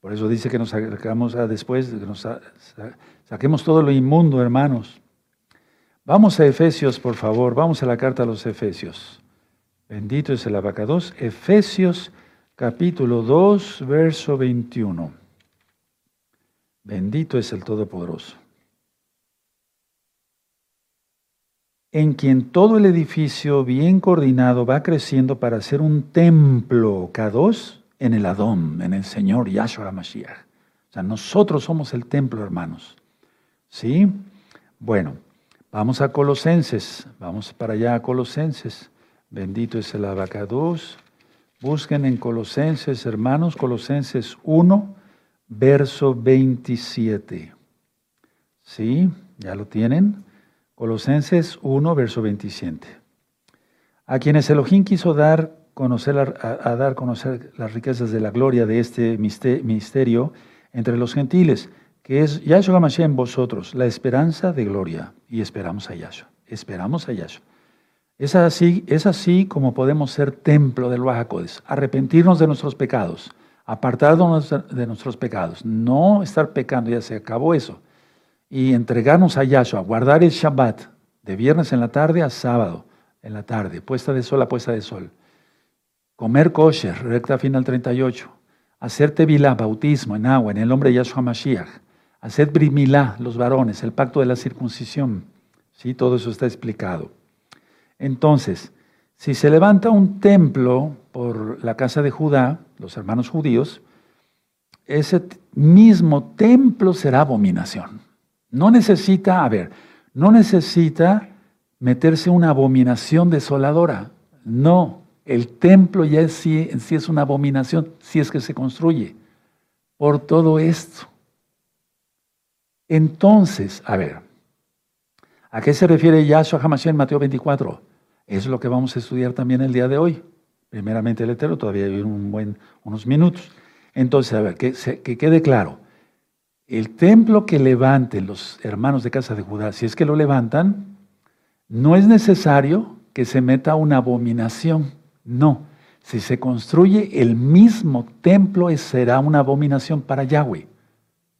Speaker 1: por eso dice que nos sacamos a después, que nos saquemos todo lo inmundo, hermanos. Vamos a Efesios, por favor. Vamos a la carta a los Efesios. Bendito es el abacados. Efesios capítulo 2, verso 21. Bendito es el Todopoderoso. En quien todo el edificio bien coordinado va creciendo para ser un templo, K2, en el Adón, en el Señor Yahshua Mashiach. O sea, nosotros somos el templo, hermanos. ¿Sí? Bueno, Vamos a Colosenses, vamos para allá a Colosenses. Bendito es el abacados. Busquen en Colosenses, hermanos, Colosenses 1, verso 27. ¿Sí? ¿Ya lo tienen? Colosenses 1, verso 27. A quienes Elohim quiso dar conocer, a, dar conocer las riquezas de la gloria de este misterio entre los gentiles que es Yahshua Mashiach en vosotros, la esperanza de gloria. Y esperamos a Yahshua, esperamos a Yahshua. Es así, es así como podemos ser templo del Bajacodes, arrepentirnos de nuestros pecados, apartarnos de nuestros pecados, no estar pecando, ya se acabó eso, y entregarnos a Yahshua, guardar el Shabbat de viernes en la tarde a sábado en la tarde, puesta de sol a puesta de sol, comer kosher, recta final 38, hacer tevilá, bautismo en agua, en el nombre de Yahshua Mashiach, Haced brimilá, los varones, el pacto de la circuncisión. ¿Sí? Todo eso está explicado. Entonces, si se levanta un templo por la casa de Judá, los hermanos judíos, ese mismo templo será abominación. No necesita, a ver, no necesita meterse una abominación desoladora. No, el templo ya en sí, en sí es una abominación si es que se construye. Por todo esto. Entonces, a ver, ¿a qué se refiere Yahshua Hamashiach en Mateo 24? Es lo que vamos a estudiar también el día de hoy. Primeramente el Eterno, todavía hay un buen, unos minutos. Entonces, a ver, que, que quede claro. El templo que levanten los hermanos de casa de Judá, si es que lo levantan, no es necesario que se meta una abominación. No. Si se construye el mismo templo, será una abominación para Yahweh.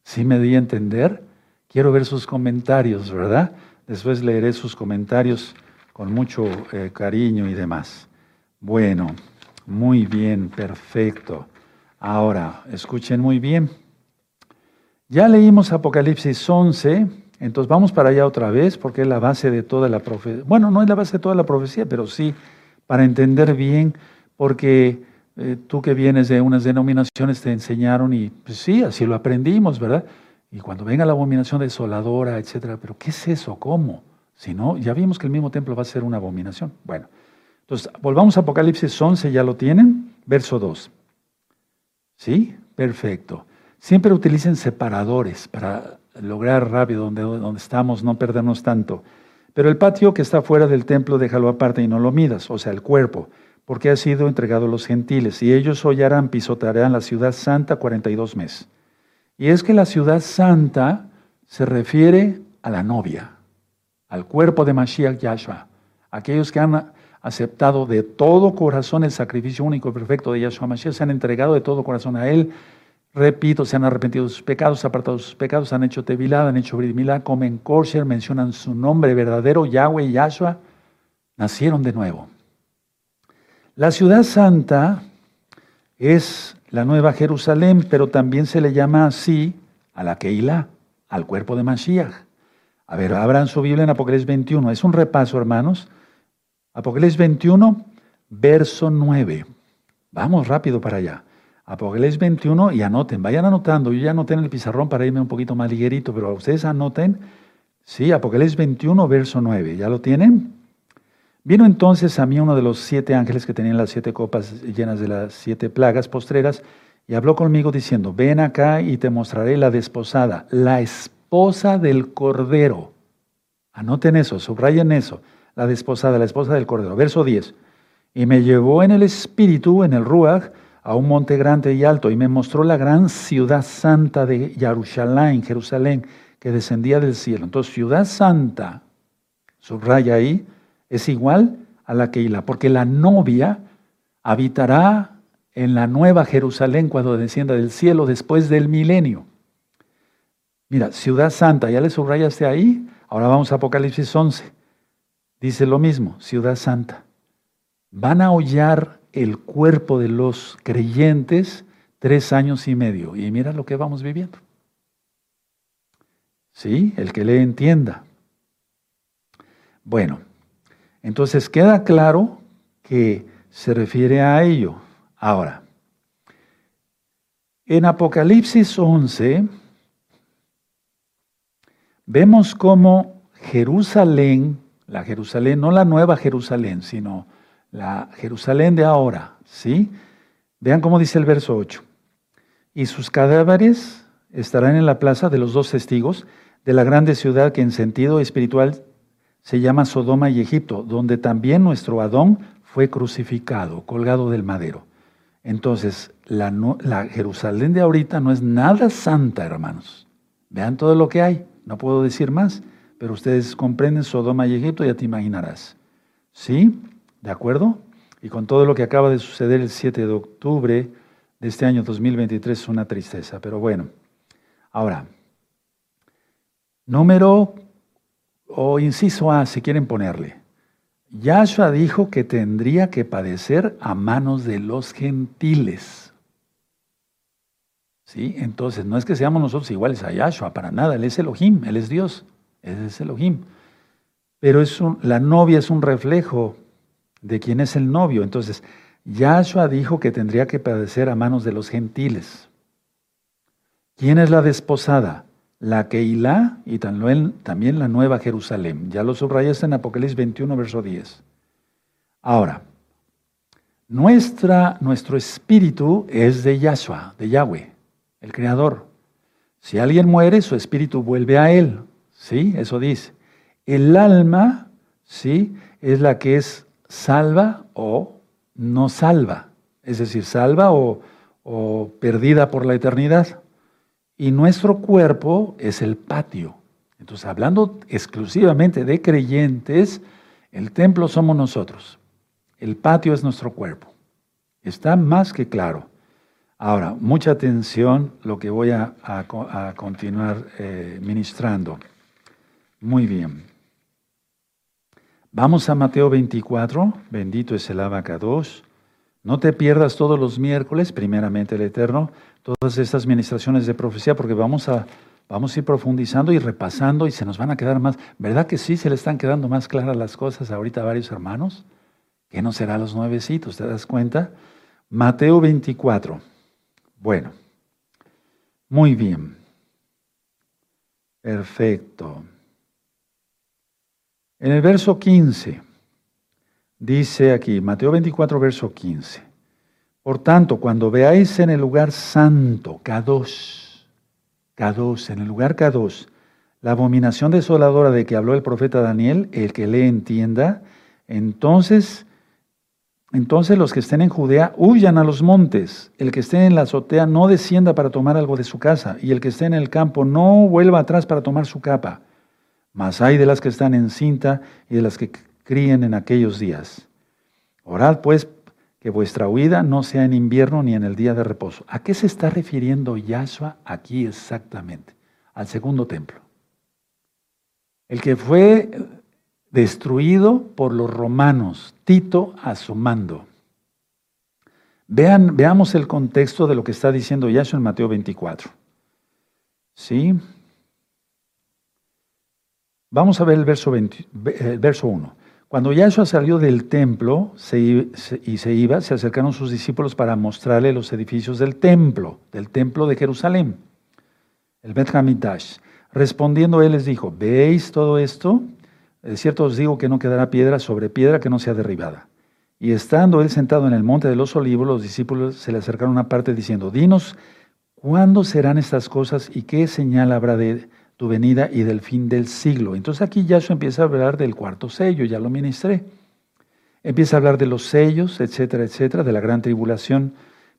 Speaker 1: ¿Sí me di a entender? Quiero ver sus comentarios, ¿verdad? Después leeré sus comentarios con mucho eh, cariño y demás. Bueno, muy bien, perfecto. Ahora, escuchen muy bien. Ya leímos Apocalipsis 11, entonces vamos para allá otra vez porque es la base de toda la profecía. Bueno, no es la base de toda la profecía, pero sí para entender bien, porque eh, tú que vienes de unas denominaciones te enseñaron y pues sí, así lo aprendimos, ¿verdad? Y cuando venga la abominación desoladora, etcétera, pero ¿qué es eso? ¿Cómo? Si no, ya vimos que el mismo templo va a ser una abominación. Bueno, entonces volvamos a Apocalipsis 11, ¿ya lo tienen? Verso 2. ¿Sí? Perfecto. Siempre utilicen separadores para lograr rápido donde, donde estamos, no perdernos tanto. Pero el patio que está fuera del templo déjalo aparte y no lo midas, o sea, el cuerpo, porque ha sido entregado a los gentiles, y ellos hollarán, pisotearán la ciudad santa 42 meses. Y es que la ciudad santa se refiere a la novia, al cuerpo de Mashiach Yahshua, aquellos que han aceptado de todo corazón el sacrificio único y perfecto de Yahshua Mashiach, se han entregado de todo corazón a Él, repito, se han arrepentido de sus pecados, apartado de sus pecados, han hecho tevilad, han hecho bridmilá, comen kosher, mencionan su nombre verdadero, Yahweh, Yahshua, nacieron de nuevo. La ciudad santa es la nueva Jerusalén, pero también se le llama así a la Keilah, al cuerpo de Mashiach. A ver, abran su Biblia en Apocalipsis 21. Es un repaso, hermanos. Apocalipsis 21, verso 9. Vamos rápido para allá. Apocalipsis 21 y anoten, vayan anotando. Yo ya anoté en el pizarrón para irme un poquito más liguerito, pero ustedes anoten. Sí, Apocalipsis 21, verso 9. ¿Ya lo tienen? Vino entonces a mí uno de los siete ángeles que tenían las siete copas llenas de las siete plagas postreras y habló conmigo diciendo, ven acá y te mostraré la desposada, la esposa del Cordero. Anoten eso, subrayen eso la desposada, la esposa del Cordero. Verso 10. Y me llevó en el espíritu, en el Ruach, a un monte grande y alto, y me mostró la gran ciudad santa de Jerusalén, Jerusalén, que descendía del cielo. Entonces, ciudad santa, subraya ahí, es igual a la que Keila, porque la novia habitará en la nueva Jerusalén cuando descienda del cielo después del milenio. Mira, ciudad santa, ya le subrayaste ahí. Ahora vamos a Apocalipsis 11 dice lo mismo, ciudad santa. Van a hollar el cuerpo de los creyentes tres años y medio. Y mira lo que vamos viviendo. ¿Sí? El que le entienda. Bueno, entonces queda claro que se refiere a ello. Ahora, en Apocalipsis 11 vemos cómo Jerusalén la Jerusalén, no la nueva Jerusalén, sino la Jerusalén de ahora, ¿sí? Vean cómo dice el verso 8. Y sus cadáveres estarán en la plaza de los dos testigos de la grande ciudad que en sentido espiritual se llama Sodoma y Egipto, donde también nuestro Adón fue crucificado, colgado del madero. Entonces, la, Jerusalén de ahorita no es nada santa, hermanos. Vean todo lo que hay, no puedo decir más pero ustedes comprenden Sodoma y Egipto, ya te imaginarás. ¿Sí? ¿De acuerdo? Y con todo lo que acaba de suceder el 7 de octubre de este año 2023 es una tristeza, pero bueno. Ahora, número o inciso A, si quieren ponerle. Yahshua dijo que tendría que padecer a manos de los gentiles. ¿Sí? Entonces, no es que seamos nosotros iguales a Yahshua, para nada, Él es Elohim, Él es Dios. Ese es Elohim. Pero es la novia es un reflejo de quién es el novio. Entonces, Yahshua dijo que tendría que padecer a manos de los gentiles. ¿Quién es la desposada? La Keilah y también la Nueva Jerusalén. Ya lo subrayaste en Apocalipsis 21, verso 10. Ahora, nuestra, nuestro espíritu es de Yahshua, de Yahweh, el Creador. Si alguien muere, su espíritu vuelve a él. ¿Sí? Eso dice. El alma, ¿sí? Es la que es salva o no salva. Es decir, salva o, o perdida por la eternidad. Y nuestro cuerpo es el patio. Entonces, hablando exclusivamente de creyentes, El templo somos nosotros. El patio es nuestro cuerpo. Está más que claro. Ahora, mucha atención lo que voy a, continuar eh, ministrando. Muy bien. Vamos a Mateo 24, bendito es el abacados. No te pierdas todos los miércoles, primeramente el Eterno, todas estas ministraciones de profecía, porque vamos a, vamos a ir profundizando y repasando y se nos van a quedar más. ¿Verdad que sí se le están quedando más claras las cosas ahorita a varios hermanos? ¿Qué no será los nuevecitos? ¿Te das cuenta? Mateo 24. Bueno, muy bien. Perfecto. En el verso 15, dice aquí, Mateo 24, verso 15. Por tanto, cuando veáis en el lugar santo, K2, K2, en el lugar K2, la abominación desoladora de que habló el profeta Daniel, el que le entienda, entonces entonces los que estén en Judea huyan a los montes. El que esté en la azotea no descienda para tomar algo de su casa, y el que esté en el campo no vuelva atrás para tomar su capa. Mas hay de las que están en cinta y de las que críen en aquellos días. Orad pues que vuestra huida no sea en invierno ni en el día de reposo. ¿A qué se está refiriendo Yahshua aquí exactamente? Al segundo templo. El que fue destruido por los romanos, Tito a su mando. Vean, veamos el contexto de lo que está diciendo Yahshua en Mateo 24. ¿Sí? Vamos a ver el verso, el verso 1. Cuando Yahshua salió del templo y se iba, se acercaron sus discípulos para mostrarle los edificios del templo, del templo de Jerusalén, el Bet Hamidash. Respondiendo él les dijo, ¿veis todo esto? Es cierto os digo que no quedará piedra sobre piedra que no sea derribada. Y estando él sentado en el monte de los olivos, los discípulos se le acercaron una parte diciendo, dinos, ¿cuándo serán estas cosas y qué señal habrá de tu venida y del fin del siglo? Entonces aquí Yahshua empieza a hablar del cuarto sello, ya lo ministré. Empieza a hablar de los sellos, etcétera, etcétera, de la gran tribulación.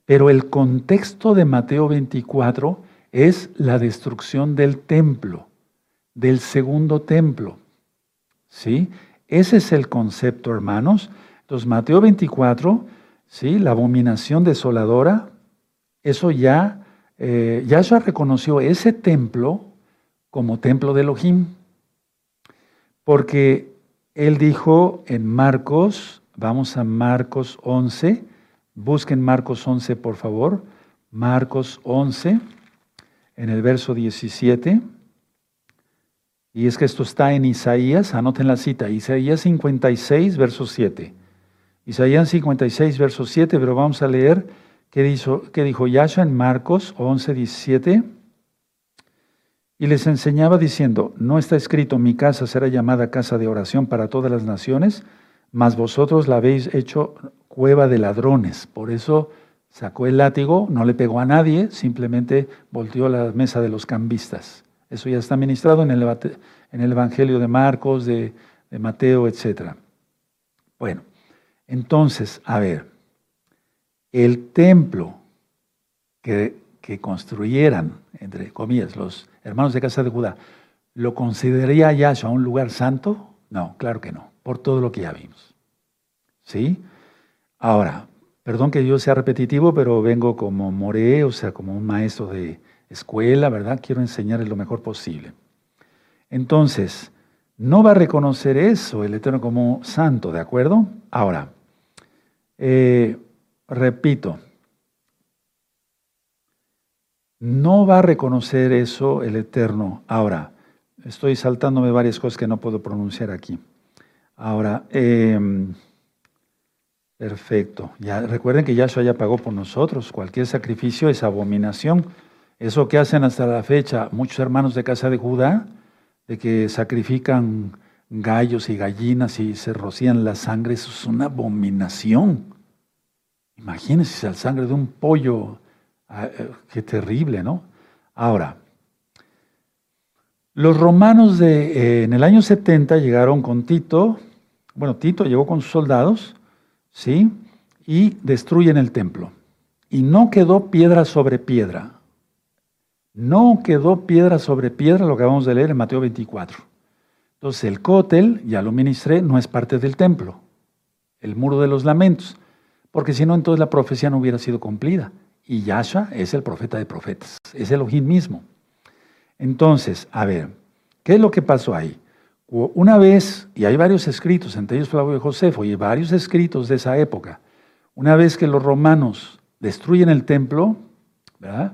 Speaker 1: Pero el contexto de Mateo 24 es la destrucción del templo, del segundo templo. ¿Sí? Ese es el concepto, hermanos. Entonces, Mateo 24, ¿sí? La abominación desoladora, eso ya, eh, ya se reconoció ese templo como templo de Elohim. Porque él dijo en Marcos, vamos a Marcos 11, busquen Marcos 11 por favor, Marcos 11, en el verso 17. Y es que esto está en Isaías, anoten la cita, Isaías 56, verso 7. Isaías 56, verso 7, pero vamos a leer qué dijo, qué dijo Yahshua en Marcos 11, 17. Y les enseñaba diciendo, no está escrito, mi casa será llamada casa de oración para todas las naciones, mas vosotros la habéis hecho cueva de ladrones. Por eso sacó el látigo, no le pegó a nadie, simplemente volteó la mesa de los cambistas. Eso ya está ministrado en el, Evangelio de Marcos, de, Mateo, etc. Bueno, entonces, a ver, el templo que, que, construyeran, entre comillas, los hermanos de casa de Judá, ¿lo consideraría Yahshua un lugar santo? No, claro que no, por todo lo que ya vimos. ¿Sí? Ahora, perdón que yo sea repetitivo, pero vengo como moré, o sea, como un maestro de, escuela, ¿verdad? Quiero enseñarles lo mejor posible. Entonces, no va a reconocer eso el Eterno como santo, ¿de acuerdo? Ahora, eh, repito, no va a reconocer eso el Eterno. Ahora, estoy saltándome varias cosas que no puedo pronunciar aquí. Ahora, em, perfecto. Ya recuerden que Yahshua ya pagó por nosotros. Cualquier sacrificio es abominación eso que hacen hasta la fecha muchos hermanos de casa de Judá, de que sacrifican gallos y gallinas y se rocían la sangre, eso es una abominación. Imagínense la sangre de un pollo, qué terrible, ¿no? Ahora, los romanos de, eh, en el año 70 llegaron con Tito, bueno, Tito llegó con sus soldados, ¿sí? Y destruyen el templo. Y no quedó piedra sobre piedra. No quedó piedra sobre piedra lo que vamos a leer en Mateo 24. Entonces el cótel, ya lo ministré, no es parte del templo, el muro de los lamentos, porque si no, entonces la profecía no hubiera sido cumplida. Y Yahshua es el profeta de profetas, es el Elohim mismo. Entonces, a ver, ¿qué es lo que pasó ahí? Una vez, y hay varios escritos, entre ellos Flavio de Josefo, y varios escritos de esa época, una vez que los romanos destruyen el templo, ¿verdad?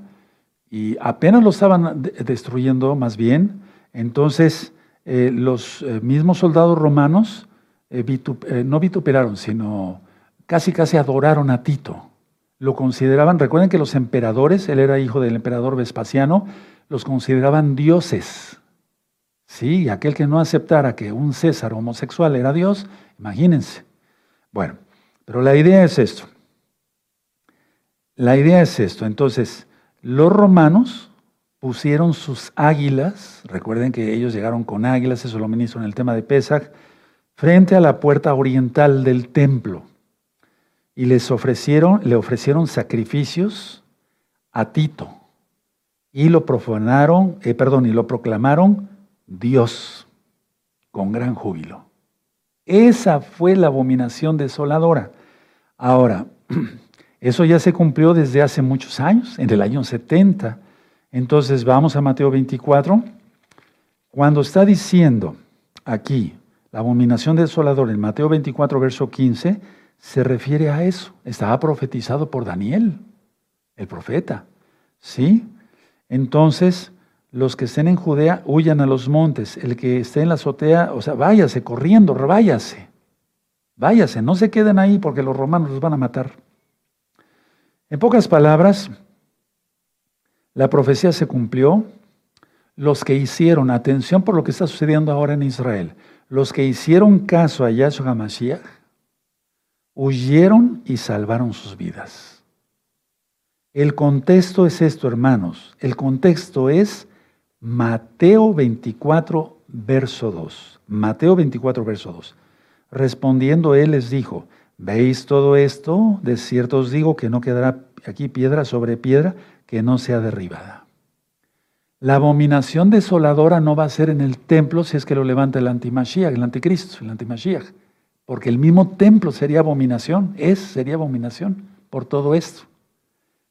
Speaker 1: Y apenas lo estaban destruyendo más bien, entonces eh, los eh, mismos soldados romanos eh, no vituperaron, sino casi casi adoraron a Tito. Lo consideraban, recuerden que los emperadores, él era hijo del emperador Vespasiano, los consideraban dioses. Sí, aquel que no aceptara que un César homosexual era Dios, imagínense. Bueno, pero la idea es esto. La idea es esto. Entonces, los romanos pusieron sus águilas, recuerden que ellos llegaron con águilas, eso lo ministro en el tema de Pesach, frente a la puerta oriental del templo. Y les ofrecieron, le ofrecieron sacrificios a Tito. Y lo profanaron, eh, perdón, y lo proclamaron Dios con gran júbilo. Esa fue la abominación desoladora. Ahora, (clears throat) eso ya se cumplió desde hace muchos años, en el año 70. Entonces vamos a Mateo 24. Cuando está diciendo aquí la abominación desoladora en Mateo 24, verso 15, se refiere a eso. Estaba profetizado por Daniel, el profeta. ¿Sí? Entonces, los que estén en Judea huyan a los montes. El que esté en la azotea, o sea, váyase corriendo, váyase. Váyase, no se queden ahí porque los romanos los van a matar. En pocas palabras, la profecía se cumplió. Los que hicieron, atención por lo que está sucediendo ahora en Israel, los que hicieron caso a Yahshua HaMashiach, huyeron y salvaron sus vidas. El contexto es esto, hermanos. El contexto es Mateo 24, verso 2. Mateo 24, verso 2. Respondiendo él les dijo, ¿Veis todo esto? De cierto os digo que no quedará aquí piedra sobre piedra que no sea derribada. La abominación desoladora no va a ser en el templo si es que lo levanta el antimashiach, el anticristo, el antimashiach. Porque el mismo templo sería abominación, es, sería abominación por todo esto.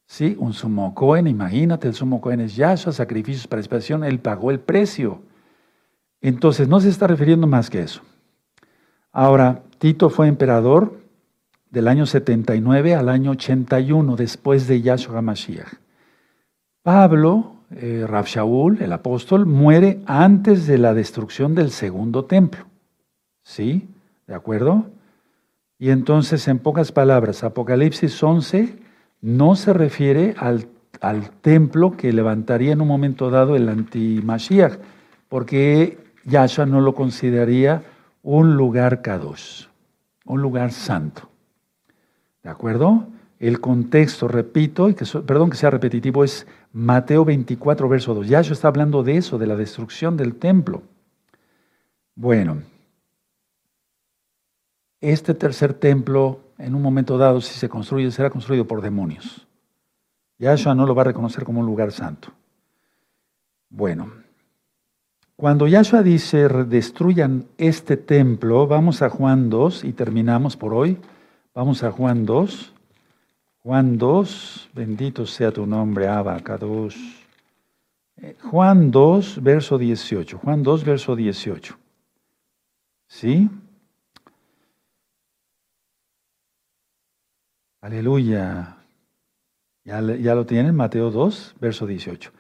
Speaker 1: Sí, un sumo cohen, imagínate, el sumo cohen es Yahshua, sacrificios para expiación, él pagó el precio. Entonces, no se está refiriendo más que eso. Ahora, Tito fue emperador del año 79 al año 81 después de Yahshua HaMashiach. Pablo, eh, el apóstol, muere antes de la destrucción del segundo templo. ¿Sí? ¿De acuerdo? Y entonces, en pocas palabras, Apocalipsis 11 no se refiere al, al templo que levantaría en un momento dado el anti-Mashiach, porque Yahshua no lo consideraría un lugar kadosh, un lugar santo. ¿De acuerdo? El contexto, repito, y que, perdón que sea repetitivo, es Mateo 24, verso 2. Yahshua está hablando de eso, de la destrucción del templo. Bueno, este tercer templo, en un momento dado, si se construye, será construido por demonios. Yahshua no lo va a reconocer como un lugar santo. Bueno, cuando Yahshua dice, destruyan este templo, vamos a Juan 2 y terminamos por hoy. Vamos a Juan 2. Juan 2, bendito sea tu nombre, Abacados. Eh, Juan 2, verso 18. Juan 2, verso 18. ¿Sí? Aleluya. ¿Ya, ¿Ya, lo tienen? Mateo 2, verso 18.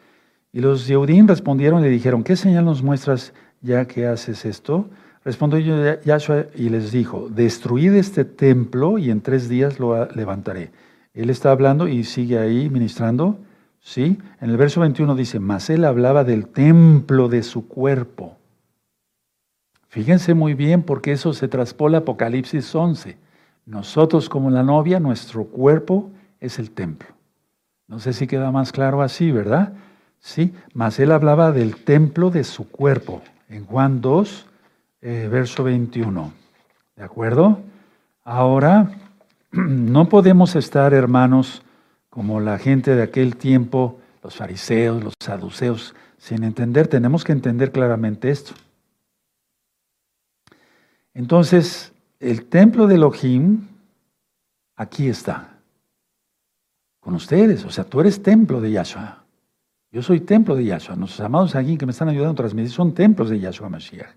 Speaker 1: Y los Yeudín respondieron y le dijeron, ¿qué señal nos muestras ya que haces esto? Respondió Yahshua y les dijo, destruid este templo y en tres días lo levantaré. Él está hablando y sigue ahí ministrando. ¿sí? En el verso 21 dice, mas él hablaba del templo de su cuerpo. Fíjense muy bien porque eso se traspola Apocalipsis 11. Nosotros como la novia, nuestro cuerpo es el templo. No sé si queda más claro así, ¿verdad? Sí, mas él hablaba del templo de su cuerpo. En Juan 2, eh, verso 21. ¿De acuerdo? Ahora, (clears throat) no podemos estar, hermanos, como la gente de aquel tiempo, los fariseos, los saduceos, sin entender, tenemos que entender claramente esto. Entonces, el templo de Elohim, aquí está, con ustedes. O sea, tú eres templo de Yahshua. Yo soy templo de Yahshua. Nuestros amados aquí que me están ayudando a transmitir son templos de Yahshua Mashiach.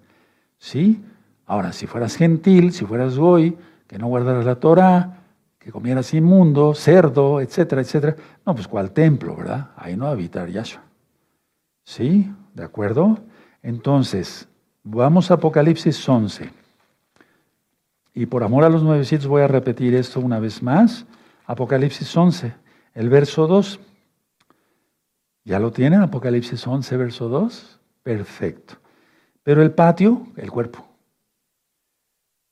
Speaker 1: ¿Sí? Ahora, si fueras gentil, si fueras goy, que no guardaras la Torah, que comieras inmundo, cerdo, etcétera, etcétera, no, pues ¿cuál templo, verdad? Ahí no habitar Yahshua. ¿Sí? ¿De acuerdo? Entonces, vamos a Apocalipsis 11. Y por amor a los nuevecitos voy a repetir esto una vez más. Apocalipsis 11, el verso 2. ¿Ya lo tienen? Apocalipsis 11, verso 2. Perfecto. Pero el patio, el cuerpo,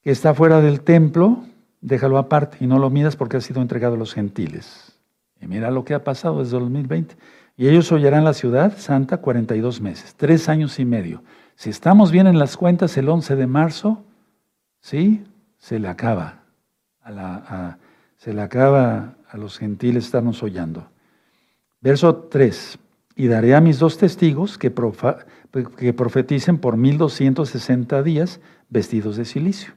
Speaker 1: que está fuera del templo, déjalo aparte y no lo miras porque ha sido entregado a los gentiles. Y mira lo que ha pasado desde 2020. Y ellos hollarán la ciudad santa 42 meses, tres años y medio. Si estamos bien en las cuentas, el 11 de marzo, ¿sí? Se le acaba. A la, se le acaba a los gentiles estarnos hollando. Verso 3. Y daré a mis dos testigos que, que profeticen por 1260 días vestidos de silicio.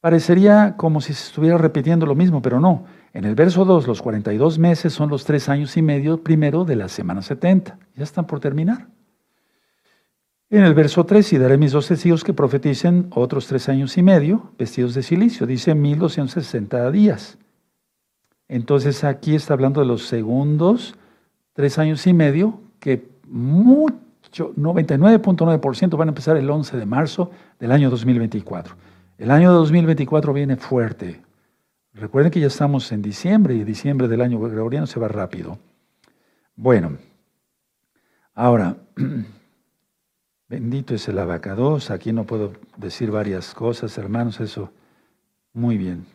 Speaker 1: Parecería como si se estuviera repitiendo lo mismo, pero no. En el verso 2, los 42 meses son los tres años y medio primero de la semana 70. Ya están por terminar. En el verso 3, y daré mis dos testigos que profeticen otros tres años y medio, vestidos de silicio. Dice 1260 días. Entonces aquí está hablando de los segundos tres años y medio, que mucho, 99.9% van a empezar el 11 de marzo del año 2024. El año 2024 viene fuerte. Recuerden que ya estamos en diciembre y diciembre del año gregoriano se va rápido. Bueno, ahora... (clears throat) Bendito es el abacados. Aquí no puedo decir varias cosas, hermanos, eso muy bien.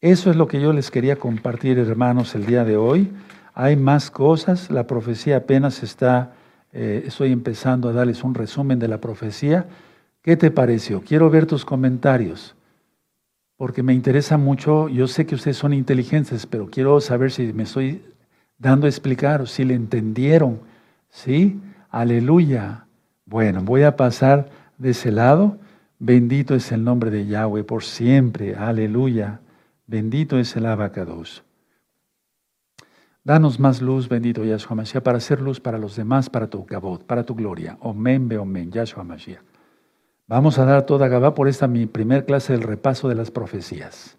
Speaker 1: Eso es lo que yo les quería compartir, hermanos, el día de hoy. Hay más cosas, la profecía apenas está, eh, estoy empezando a darles un resumen de la profecía. ¿Qué te pareció? Quiero ver tus comentarios, porque me interesa mucho, yo sé que ustedes son inteligentes, pero quiero saber si me estoy dando a explicar, o si le entendieron, ¿sí? Aleluya. Bueno, voy a pasar de ese lado. Bendito es el nombre de Yahweh por siempre. Aleluya. Bendito es el abacados. Danos más luz, bendito Yahshua Mashiach, para hacer luz para los demás, para tu gabot, para tu gloria. Omen, be omen, Yahshua Mashiach. Vamos a dar toda Gabá por esta mi primer clase del repaso de las profecías.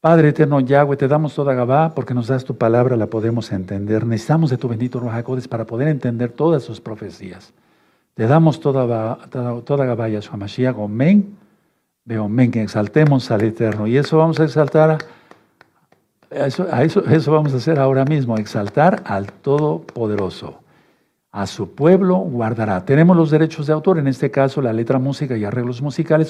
Speaker 1: Padre eterno Yahweh, te damos toda Gabá porque nos das tu palabra, la podemos entender. Necesitamos de tu bendito Rojacodes para poder entender todas sus profecías. Te damos toda, toda, toda Gabá, Yahshua Mashiach, Omen, que exaltemos al Eterno. Y eso vamos a exaltar, a eso, a eso, eso vamos a hacer ahora mismo, exaltar al Todopoderoso. A su pueblo guardará. Tenemos los derechos de autor, en este caso la letra, música y arreglos musicales.